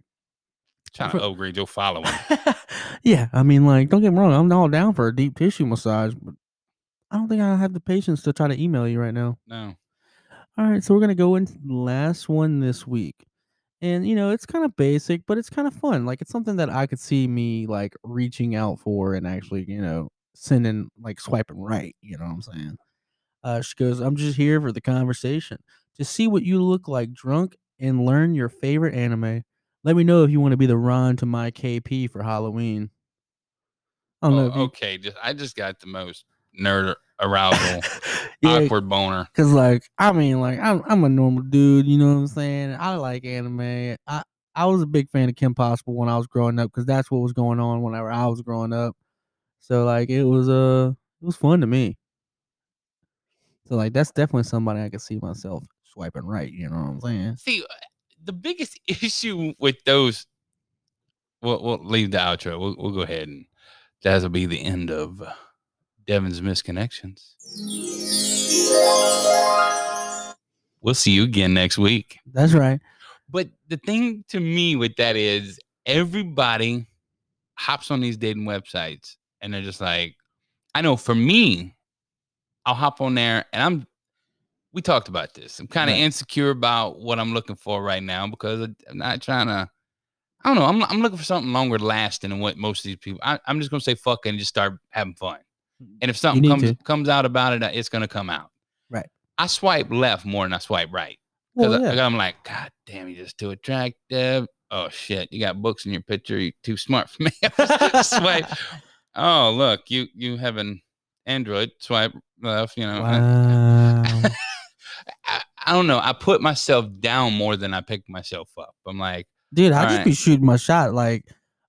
Trying For- to upgrade your following. yeah, I mean, like, don't get me wrong. I'm all down for a deep tissue massage, but I don't think I have the patience to try to email you right now. No. All right, so we're gonna go into the last one this week, and you know it's kind of basic, but it's kind of fun. Like it's something that I could see me like reaching out for and actually, you know, sending like swiping right. You know what I'm saying? Uh, she goes, "I'm just here for the conversation to see what you look like drunk and learn your favorite anime. Let me know if you want to be the Ron to my KP for Halloween." I don't know. Oh, you- okay. Just I just got the most nerd arousal, yeah, awkward boner. Cause like I mean like I'm I'm a normal dude, you know what I'm saying? I like anime. I I was a big fan of Kim Possible when I was growing up because that's what was going on whenever I was growing up. So like it was uh it was fun to me. So like that's definitely somebody I could see myself swiping right. You know what I'm saying? See, uh, the biggest issue with those, we'll, we'll leave the outro. We'll, we'll go ahead and that'll be the end of Devin's Misconnections. We'll see you again next week. That's right. But the thing to me with that is everybody hops on these dating websites and they're just like, I know for me, I'll hop on there and I'm we talked about this. I'm kind of Right. insecure about what I'm looking for right now because I'm not trying to. I don't know. I'm I'm looking for something longer lasting than what most of these people. I, I'm just gonna say fuck and just start having fun. And if something comes to. comes out about it, it's gonna come out. Right. I swipe left more than I swipe right oh, Well, because yeah. I'm like, God damn, you're just too attractive. Oh shit, you got books in your picture. You're too smart for me. swipe. Oh look, you you have an Android. Swipe left. You know. Wow. I, I don't know. I put myself down more than I pick myself up. I'm like, Dude, I just Alright. be shooting my shot. Like,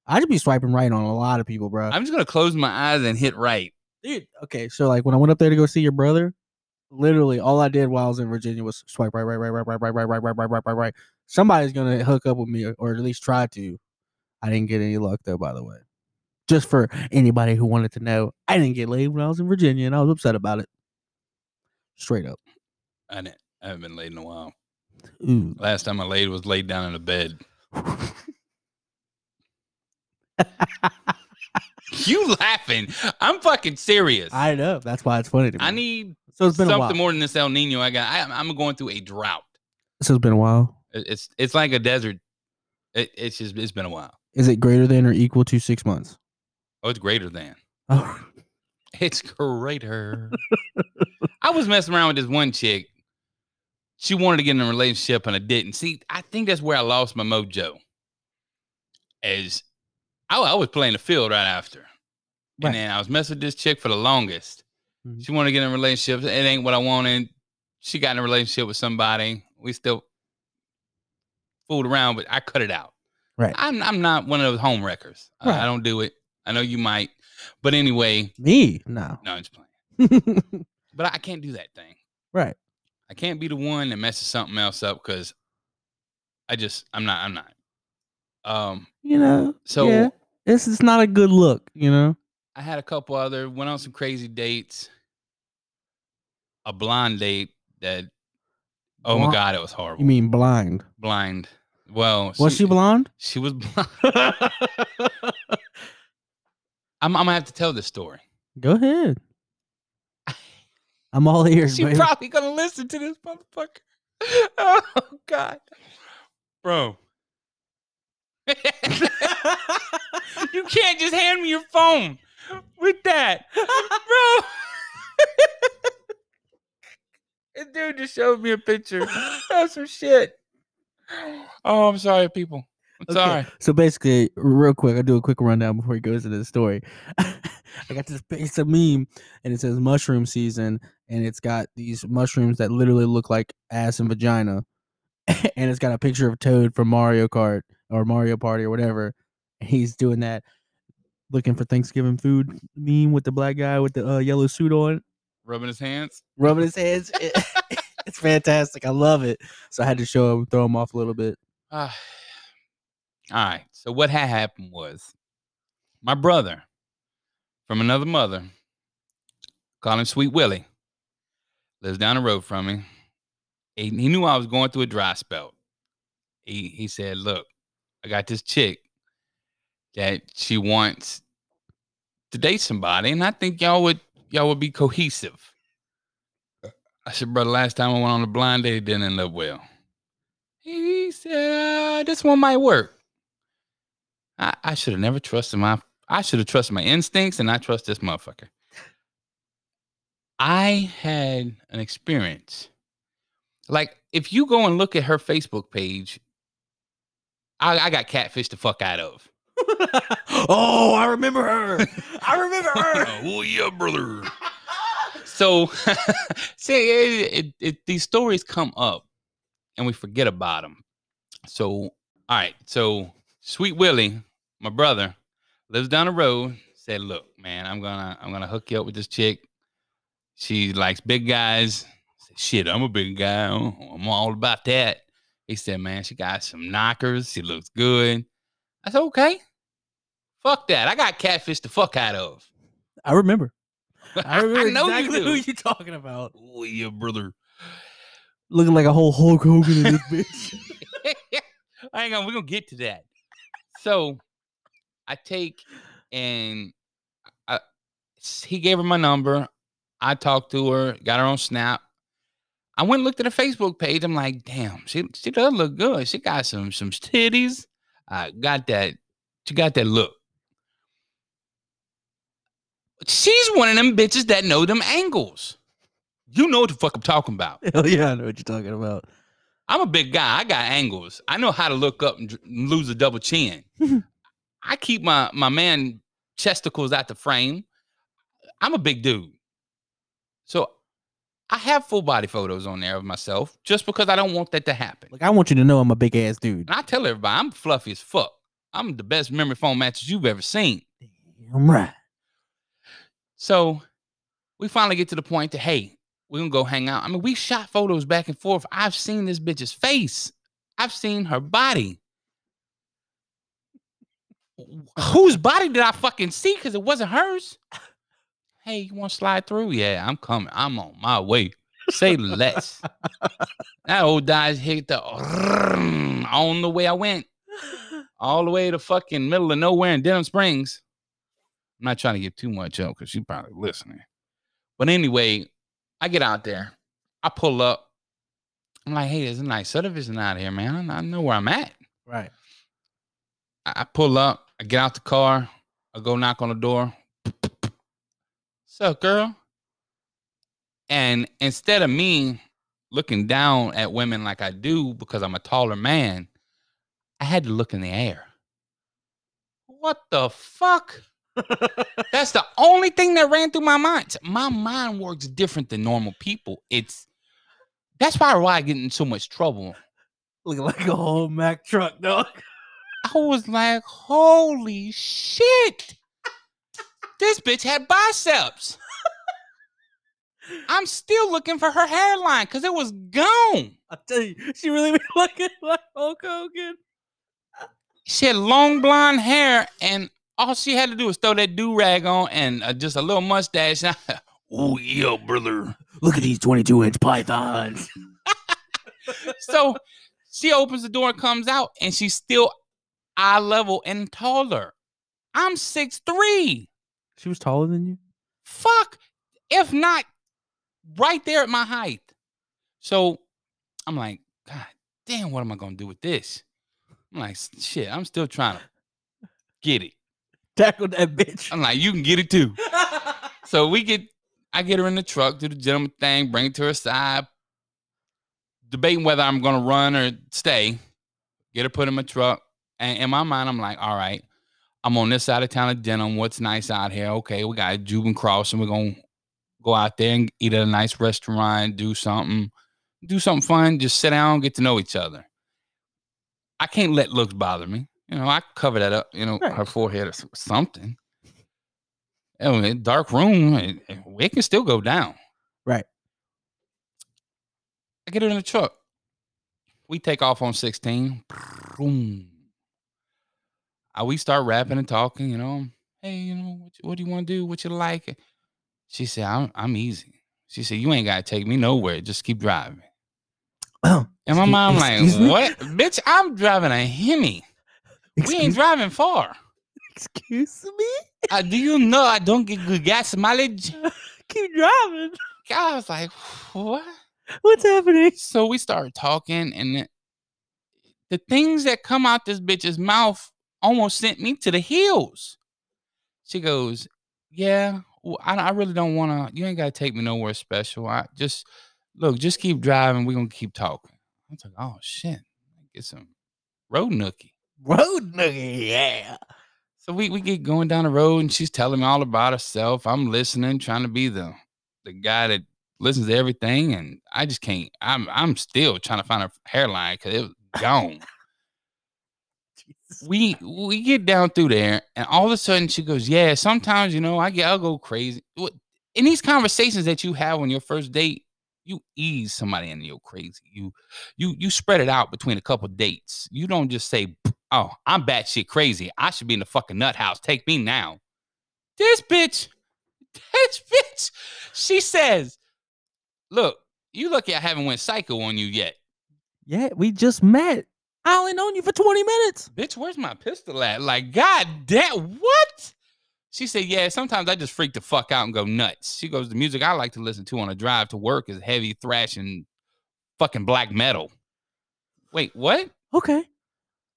I just be swiping right on a lot of people, bro. I'm just gonna close my eyes and hit right. Dude, okay. So, like, when I went up there to go see your brother, literally all I did while I was in Virginia was swipe right, right, right, right, right, right, right, right, right, right, right, right, right. Somebody's gonna hook up with me, or, or at least try to. I didn't get any luck though, by the way. Just for anybody who wanted to know, I didn't get laid when I was in Virginia, and I was upset about it. Straight up. I didn't. I haven't been laid in a while. Ooh. Last time I laid was laid down in a bed. You laughing? I'm fucking serious. I, know. That's why it's funny to me. I need So it's been a something more than this El Nino. I got. I, I'm going through a drought. So it's been a while. It's it's like a desert. It, it's just it's been a while. Is it greater than or equal to six months? Oh, it's greater than. Oh, It's greater. I was messing around with this one chick. She wanted to get in a relationship and I didn't. See, I think that's where I lost my mojo. As I, I was playing the field right after. Right. And then I was messing with this chick for the longest. Mhm. She wanted to get in a relationship. It ain't what I wanted. She got in a relationship with somebody. We still fooled around, but I cut it out. Right. I'm I'm not one of those home wreckers. I- I don't do it. I know you might. But anyway, me? No. no, I'm just playing. But I can't do that thing. right. I can't be the one that messes something else up because I just I'm not I'm not. Um You know. so yeah, this is not a good look. You know. I had a couple other went on some crazy dates. A blind date that oh my god, it was horrible. You mean blind? blind. Well, Was she blonde? She was blind. I'm, I'm gonna have to tell this story. Go ahead. I'm all ears. She's probably gonna listen to this motherfucker. Oh God, bro. you can't just hand me your phone with that, bro. this dude just showed me a picture of some shit. Oh, I'm sorry, people. I'm Okay, sorry. So basically, real quick, I'll do a quick rundown before he goes into the story. I got this it's a meme and it says mushroom season and it's got these mushrooms that literally look like ass and vagina. and it's got a picture of Toad from Mario Kart or Mario Party or whatever. He's doing that looking for Thanksgiving food meme with the black guy with the uh, yellow suit on, Rubbing his hands. rubbing his hands. It- it's fantastic. I love it. So I had to show him, throw him off a little bit. Ah. all right. So what had happened was my brother from another mother, call him Sweet Willie, lives down the road from me. He, he knew I was going through a dry spell. He he said, "Look, I got this chick that she wants to date somebody, and I think y'all would y'all would be cohesive." I said, "Brother, last time I went on a blind date, it didn't end up well." He said, uh, "This one might work." I, I should have never trusted my. I should have trusted my instincts, and I trust this motherfucker. I had an experience. Like, if you go and look at her Facebook page, I, I got catfish the fuck out of. oh, I remember her. I remember her. oh yeah, brother. So, see, it, it, it, these stories come up, and we forget about them. So, all right. So, Sweet Willie, my brother, lives down the road. Said, "Look, man, I'm gonna I'm gonna hook you up with this chick. She likes big guys. Said, Shit, I'm a big guy. I'm I'm all about that." He said, "Man, she got some knockers. She looks good." I said, "Okay, fuck that. I got catfish the fuck out of." I remember. I remember know exactly you who you're talking about. Oh yeah, brother. Looking like a whole Hulk Hogan in this bitch. Hang on, we're gonna get to that. So I take and I, he gave her my number. I talked to her, got her on Snap. I went and looked at her Facebook page. I'm like, damn, she she does look good. She got some some titties. I got that. She got that look. She's one of them bitches that know them angles. You know what the fuck I'm talking about. Hell yeah, I know what you're talking about. I'm a big guy. I got angles. I know how to look up and lose a double chin. I keep my my man chesticles out the frame. I'm a big dude. So I have full body photos on there of myself just because I don't want that to happen. Like I want you to know I'm a big ass dude. And I tell everybody I'm fluffy as fuck. I'm the best memory foam matches you've ever seen. I'm right. So we finally get to the point that hey, we're gonna go hang out. I mean, we shot photos back and forth. I've seen this bitch's face. I've seen her body. Whose body did I fucking see? Because it wasn't hers. Hey, you want to slide through? Yeah, I'm coming. I'm on my way. Say less. that old guy's hit the on the way I went all the way to fucking middle of nowhere in Denham Springs. I'm not trying to get too much up because she's probably listening. But anyway, I get out there. I pull up. I'm like, hey, there's a nice subdivision out here, man. I know where I'm at. Right. I pull up. I get out the car. I go knock on the door. Sup, girl? And instead of me looking down at women like I do because I'm a taller man, I had to look in the air. What the fuck? That's the only thing that ran through my mind. My mind works different than normal people. It's that's why why I get in so much trouble. Look like a whole Mack truck, dog. I was like, holy shit. This bitch had biceps. I'm still looking for her hairline because it was gone. I tell you, she really be looking like Hulk Hogan. She had long blonde hair, and all she had to do was throw that do rag on and uh, just a little mustache. oh, yeah, brother. Look at these 22 inch pythons. so she opens the door and comes out, and she's still eye level and taller. I'm six three. She was taller than you? Fuck, if not right there at my height. So I'm like, God damn, what am I gonna do with this? I'm like, shit, I'm still trying to get it. Tackle that bitch. I'm like, you can get it too. So we get, I get her in the truck, do the gentleman thing, bring it to her side, debating whether I'm gonna run or stay. Get her put in my truck, and in my mind, I'm like, all right, I'm on this side of town of Denham. What's nice out here? Okay, we got a Juban Cross, and we're gonna go out there and eat at a nice restaurant, do something, do something fun, just sit down, get to know each other. I can't let looks bother me. You know, I cover that up, you know, Right. her forehead or something. Oh, in a dark room, it, it can still go down. Right. I get her in the truck. We take off on 16. Boom. Uh, we start rapping and talking, you know. Hey, you know, what, what do you want to do? What you like? She said, I'm, I'm easy. She said, You ain't got to take me nowhere. Just keep driving. Oh, And my Excuse- mom, like, me? What? Bitch, I'm driving a Hemi. We ain't driving far. excuse me? Uh, do you know I don't get good gas mileage? Keep driving. I was like, What? What's happening? So we started talking, and the, the things that come out this bitch's mouth almost sent me to the hills. She goes, "Yeah, well, I, I really don't want to. You ain't got to take me nowhere special. I just look, just keep driving. We're gonna keep talking." I was like, "Oh shit, get some road nookie." Road nugget, yeah. So we, we get going down the road and she's telling me all about herself. I'm listening, trying to be the the guy that listens to everything, and I just can't. I'm I'm still trying to find a hairline because it was gone. We we get down through there, and all of a sudden she goes, "Yeah, sometimes you know I get I'll go crazy." In these conversations that you have on your first date, you ease somebody into your crazy. You you you spread it out between a couple dates. You don't just say, "Oh, I'm batshit crazy. I should be in the fucking nut house. Take me now." This bitch This bitch, she says, "Look, you lucky I haven't went psycho on you yet, Yeah, we just met. I only known you for 20 minutes. bitch. Where's my pistol at? Like, god damn, what?" She said, "Yeah, sometimes I just freak the fuck out and go nuts." She goes, "The music I like to listen to on a drive to work is heavy thrash and fucking black metal." Wait, what? Okay.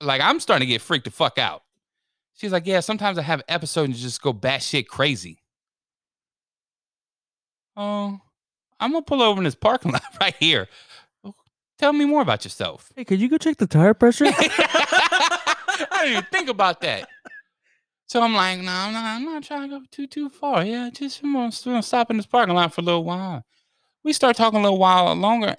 like I'm starting to get freaked the fuck out. She's like, yeah, sometimes I have episodes and just go batshit crazy. Oh, I'm gonna pull over in this parking lot right here. Tell me more about yourself. Hey, could you go check the tire pressure? I didn't even think about that. So I'm like, no, I'm not, I'm not trying to go too too far. Yeah, just I'm gonna, I'm gonna stop in this parking lot for a little while. We start talking a little while longer.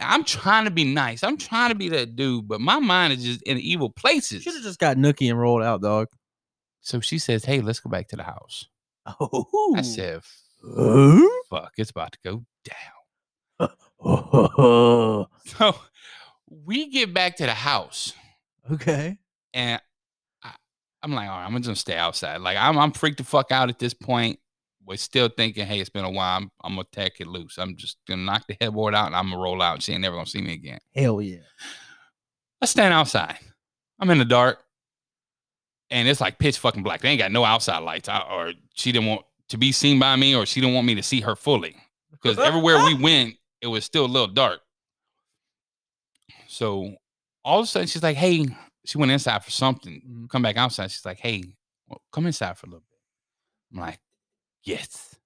I'm trying to be nice. I'm trying to be that dude, but my mind is just in evil places. Should have just got Nookie and rolled out, dog. So she says, "Hey, let's go back to the house." Oh. I said, "Fuck, it's about to go down." Oh. So we get back to the house, okay. and I, I'm like, "All right, I'm just gonna just stay outside." Like I'm, I'm freaked the fuck out at this point. We're still thinking, "Hey, it's been a while. I'm, I'm gonna tack it loose. I'm just gonna knock the headboard out, and I'm gonna roll out. And she ain't never gonna see me again." Hell yeah. I stand outside. I'm in the dark, and it's like pitch fucking black. They ain't got no outside lights, I, or she didn't want to be seen by me, or she didn't want me to see her fully. Because everywhere we went, it was still a little dark. So all of a sudden, she's like, "Hey," she went inside for something. Mhm. Come back outside. She's like, "Hey, well, come inside for a little bit." I'm like, "Yes."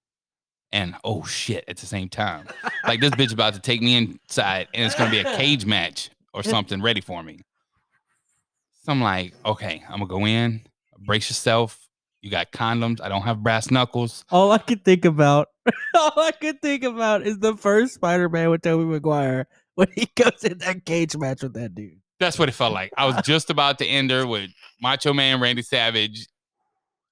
And oh shit at the same time. Like this bitch about to take me inside and it's gonna be a cage match or something ready for me. So I'm like, okay, I'm gonna go in, brace yourself. You got condoms. I don't have brass knuckles. All I could think about, all I could think about is the first Spider-Man with Tobey Maguire when he goes in that cage match with that dude. That's what it felt like. I was just about to end her with Macho Man Randy Savage.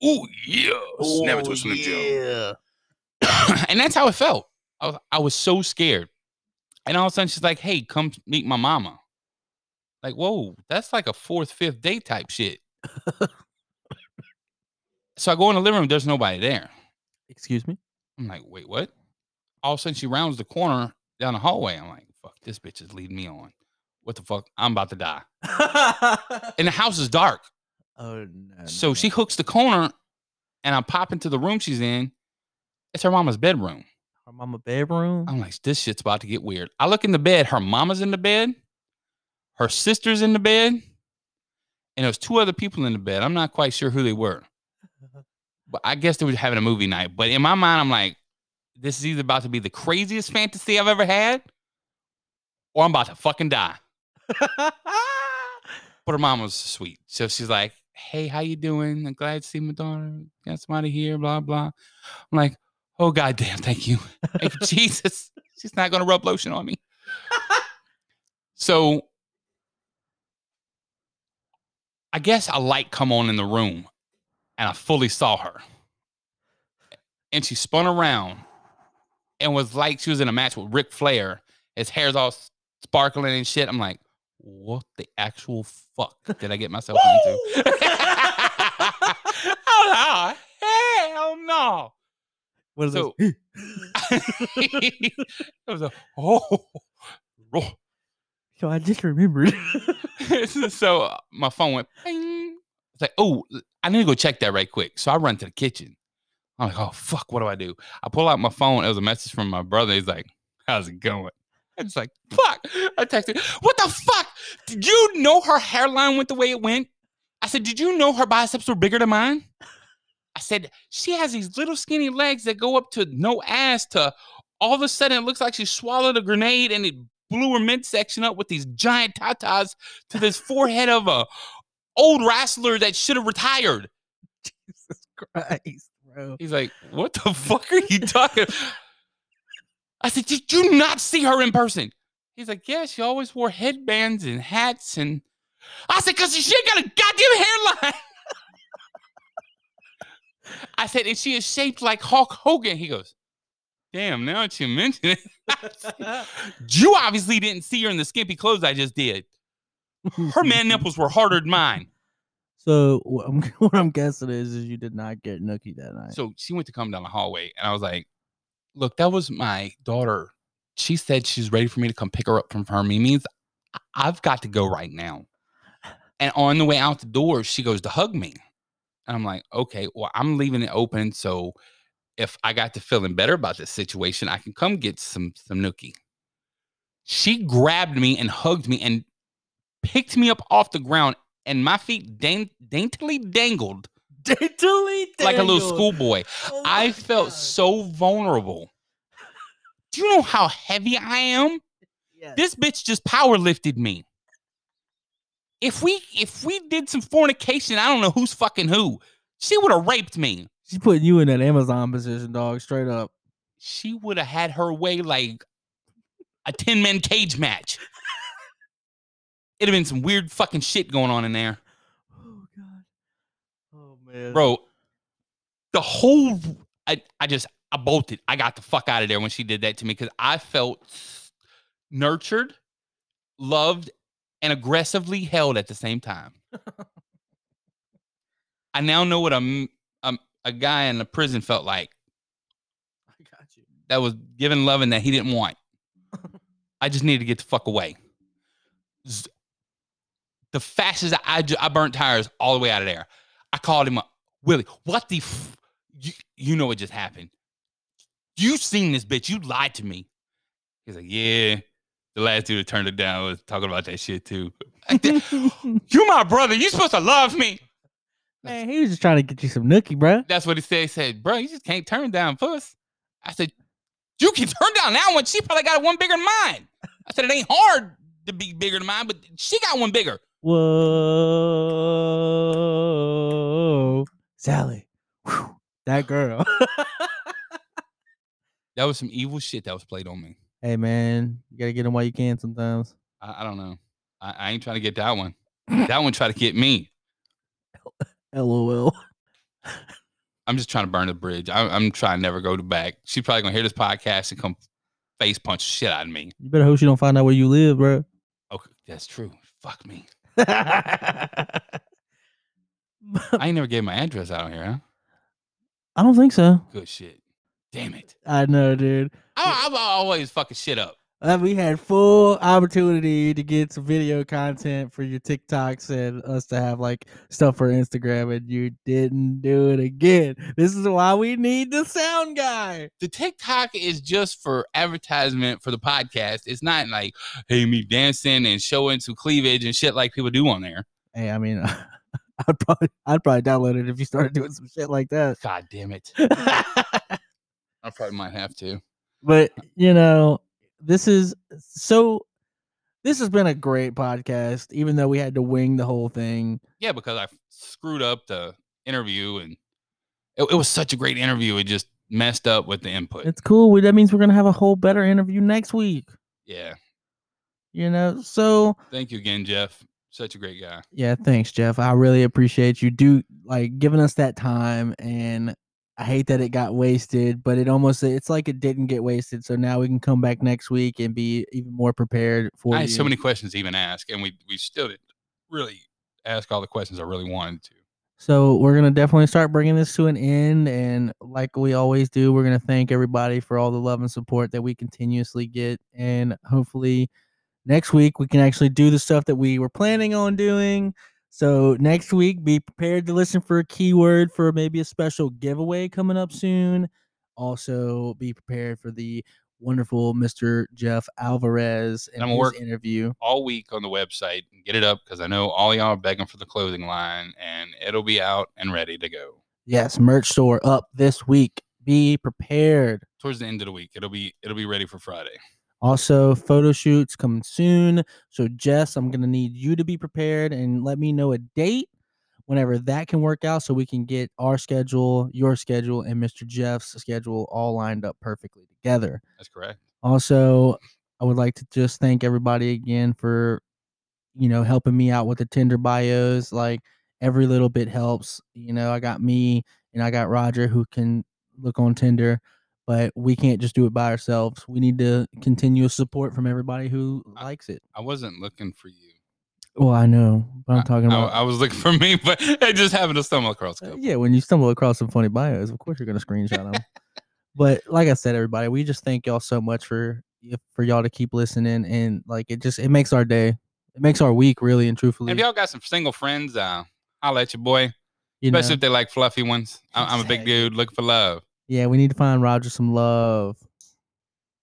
Ooh, yeah. Snap it to a Slim Jim. yeah. and that's how it felt. I was, I was so scared. And all of a sudden, she's like, hey, come meet my mama. Like, whoa, that's like a fourth, fifth date type shit. so I go in the living room, there's nobody there. Excuse me. I'm like, wait, what? All of a sudden, she rounds the corner down the hallway. I'm like, fuck, this bitch is leading me on. What the fuck? I'm about to die. And the house is dark. oh no. So no, she hooks the corner, and I pop into the room she's in. It's her mama's bedroom. her mama bedroom. I'm like, this shit's about to get weird. I look in the bed. Her mama's in the bed. Her sister's in the bed. And there's two other people in the bed. I'm not quite sure who they were. But I guess they were having a movie night. But in my mind, I'm like, this is either about to be the craziest fantasy I've ever had, or I'm about to fucking die. But her mom was sweet. So she's like, hey, how you doing? I'm glad to see my daughter. Got somebody here, blah, blah. I'm like, oh, goddamn, thank you. Thank you, Jesus. She's not going to rub lotion on me. so I guess a light come on in the room and I fully saw her. And she spun around and was like she was in a match with Ric Flair. His hair's all sparkling and shit. I'm like, what the actual fuck did I get myself into? oh, no. Hell no. what is So- this? it was a oh, oh. Yo, I just remembered. so uh, my phone went ping. It's like, oh, I need to go check that right quick. So I run to the kitchen. I'm like, oh fuck, what do I do? I pull out my phone. It was a message from my brother. He's like, how's it going? I was like, fuck. I texted, what the fuck? Did you know her hairline went the way it went? I said, did you know her biceps were bigger than mine? I said, she has these little skinny legs that go up to no ass to all of a sudden it looks like she swallowed a grenade and it blew her midsection up with these giant tatas to this forehead of a old wrestler that should have retired. Jesus Christ, bro. He's like, what the fuck are you talking? About? I said, did you not see her in person? He's like, yeah, she always wore headbands and hats. And I said, because she ain't got a goddamn hairline. I said, and she is shaped like Hulk Hogan. He goes, damn, now that you mention it. You obviously didn't see her in the skimpy clothes I just did. Her man nipples were harder than mine. So what I'm, what I'm guessing is, is you did not get nookie that night. So she went to come down the hallway, and I was like, "Look, that was my daughter. She said she's ready for me to come pick her up from her. I- I've got to go right now." And on the way out the door, she goes to hug me, and I'm like, "Okay, well, I'm leaving it open, so if I got to feeling better about this situation, I can come get some some nookie." She grabbed me and hugged me and picked me up off the ground, and my feet dain- daintily dangled Daintily like a little schoolboy. Oh I felt God. so vulnerable. Do you know how heavy I am? Yes. This bitch just power lifted me. If we if we did some fornication, I don't know who's fucking who. She would have raped me. She's putting you in that Amazon position, dog. Straight up. She would have had her way like a 10 man cage match. It'd have been some weird fucking shit going on in there. Oh god. Oh man. Bro, the whole I, I just I bolted. I got the fuck out of there when she did that to me because I felt nurtured, loved, and aggressively held at the same time. I now know what a—a guy in a prison felt like I got you. that was given loving that he didn't want. I just needed to get the fuck away. The fastest I, ju- I burnt tires all the way out of there. I called him up. Willie, what the f- you, you know what just happened. You seen this bitch. You lied to me. He's like, yeah. The last dude that turned it down was talking about that shit too. You my brother. You supposed to love me. Man, he was just trying to get you some nookie, bruh. That's what he said. He said, bro, you just can't turn down puss. I said, you can turn down that one. She probably got one bigger than mine. I said, it ain't hard to be bigger than mine, but she got one bigger. Whoa. Sally. Whew. That girl. That was some evil shit that was played on me. hey man, you gotta get them while you can sometimes. I, I don't know. I, I ain't trying to get that one. That one tried to get me. LOL. I'm just trying to burn the bridge. I, I'm trying to never go to back. She's probably gonna hear this podcast and come face punch shit out of me. You better hope she don't find out where you live, bro. Okay, that's true. Fuck me. I ain't never gave my address out here, huh? I don't think so. Good shit. Damn it. I know, dude. I, I'm always fucking shit up. Uh, we had full opportunity to get some video content for your TikToks and us to have like stuff for Instagram, and you didn't do it again. This is why we need the sound guy. the TikTok is just for advertisement for the podcast. It's not like, hey, me dancing and showing some cleavage and shit like people do on there. Hey, I mean, I'd probably I'd probably download it if you started doing some shit like that. God damn it. I probably might have to. but you know, this is so. This has been a great podcast, even though we had to wing the whole thing. Yeah, because I screwed up the interview and it, it was such a great interview. It just messed up with the input. It's cool. we- That means we're gonna have a whole better interview next week. yeah. You know, so Thank you again, Jeff. Such a great guy. yeah, thanks, Jeff. I really appreciate you do like giving us that time, and I hate that it got wasted, but it almost it's like it didn't get wasted. So now we can come back next week and be even more prepared for I you. had so many questions to even ask, and we, we still didn't really ask all the questions I really wanted to. So we're gonna definitely start bringing this to an end, and like we always do, we're gonna thank everybody for all the love and support that we continuously get, and hopefully next week we can actually do the stuff that we were planning on doing. So next week, be prepared to listen for a keyword for maybe a special giveaway coming up soon. Also, be prepared for the wonderful Mr. Jeff Alvarez and I'm his work- interview. all week on the website and get it up because I know all y'all are begging for the clothing line and it'll be out and ready to go. Yes, merch store up this week. Be prepared. Towards the end of the week, it'll be it'll be ready for Friday. Also, photo shoots coming soon. So, Jess, I'm going to need you to be prepared and let me know a date whenever that can work out so we can get our schedule, your schedule, and Mr. Jeff's schedule all lined up perfectly together. That's correct. Also, I would like to just thank everybody again for, you know, helping me out with the Tinder bios. Like, every little bit helps. You know, I got me and I got Roger who can look on Tinder but we can't just do it by ourselves. We need to continuous support from everybody who I- likes it. I wasn't looking for you. Well, I know, but I'm I- talking about. I was looking for me, but it just happened to stumble across Uh, yeah, when you stumble across some funny bios, of course you're gonna screenshot them. but like I said, everybody, we just thank y'all so much for for y'all to keep listening, and like it just it makes our day, it makes our week, really and truthfully. If y'all got some single friends, uh, I'll let you boy, you know? especially if they like fluffy ones. I, I'm a big dude looking for love. Yeah, we need to find Roger some love.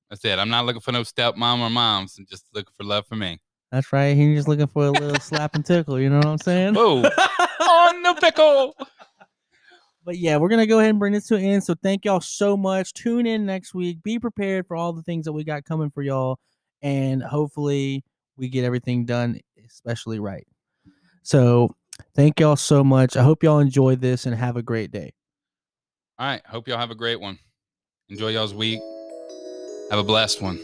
That's it. I'm not looking for no stepmom or moms. I'm just looking for love for me. That's right. He's just looking for a little slap and tickle. You know what I'm saying? Whoa, on the pickle. But yeah, we're gonna go ahead and bring this to an end. So thank y'all so much. Tune in next week. Be prepared for all the things that we got coming for y'all, and hopefully we get everything done, especially right. So thank y'all so much. I hope y'all enjoy this and have a great day. All right. Hope y'all have a great one. Enjoy y'all's week. Have a blessed one.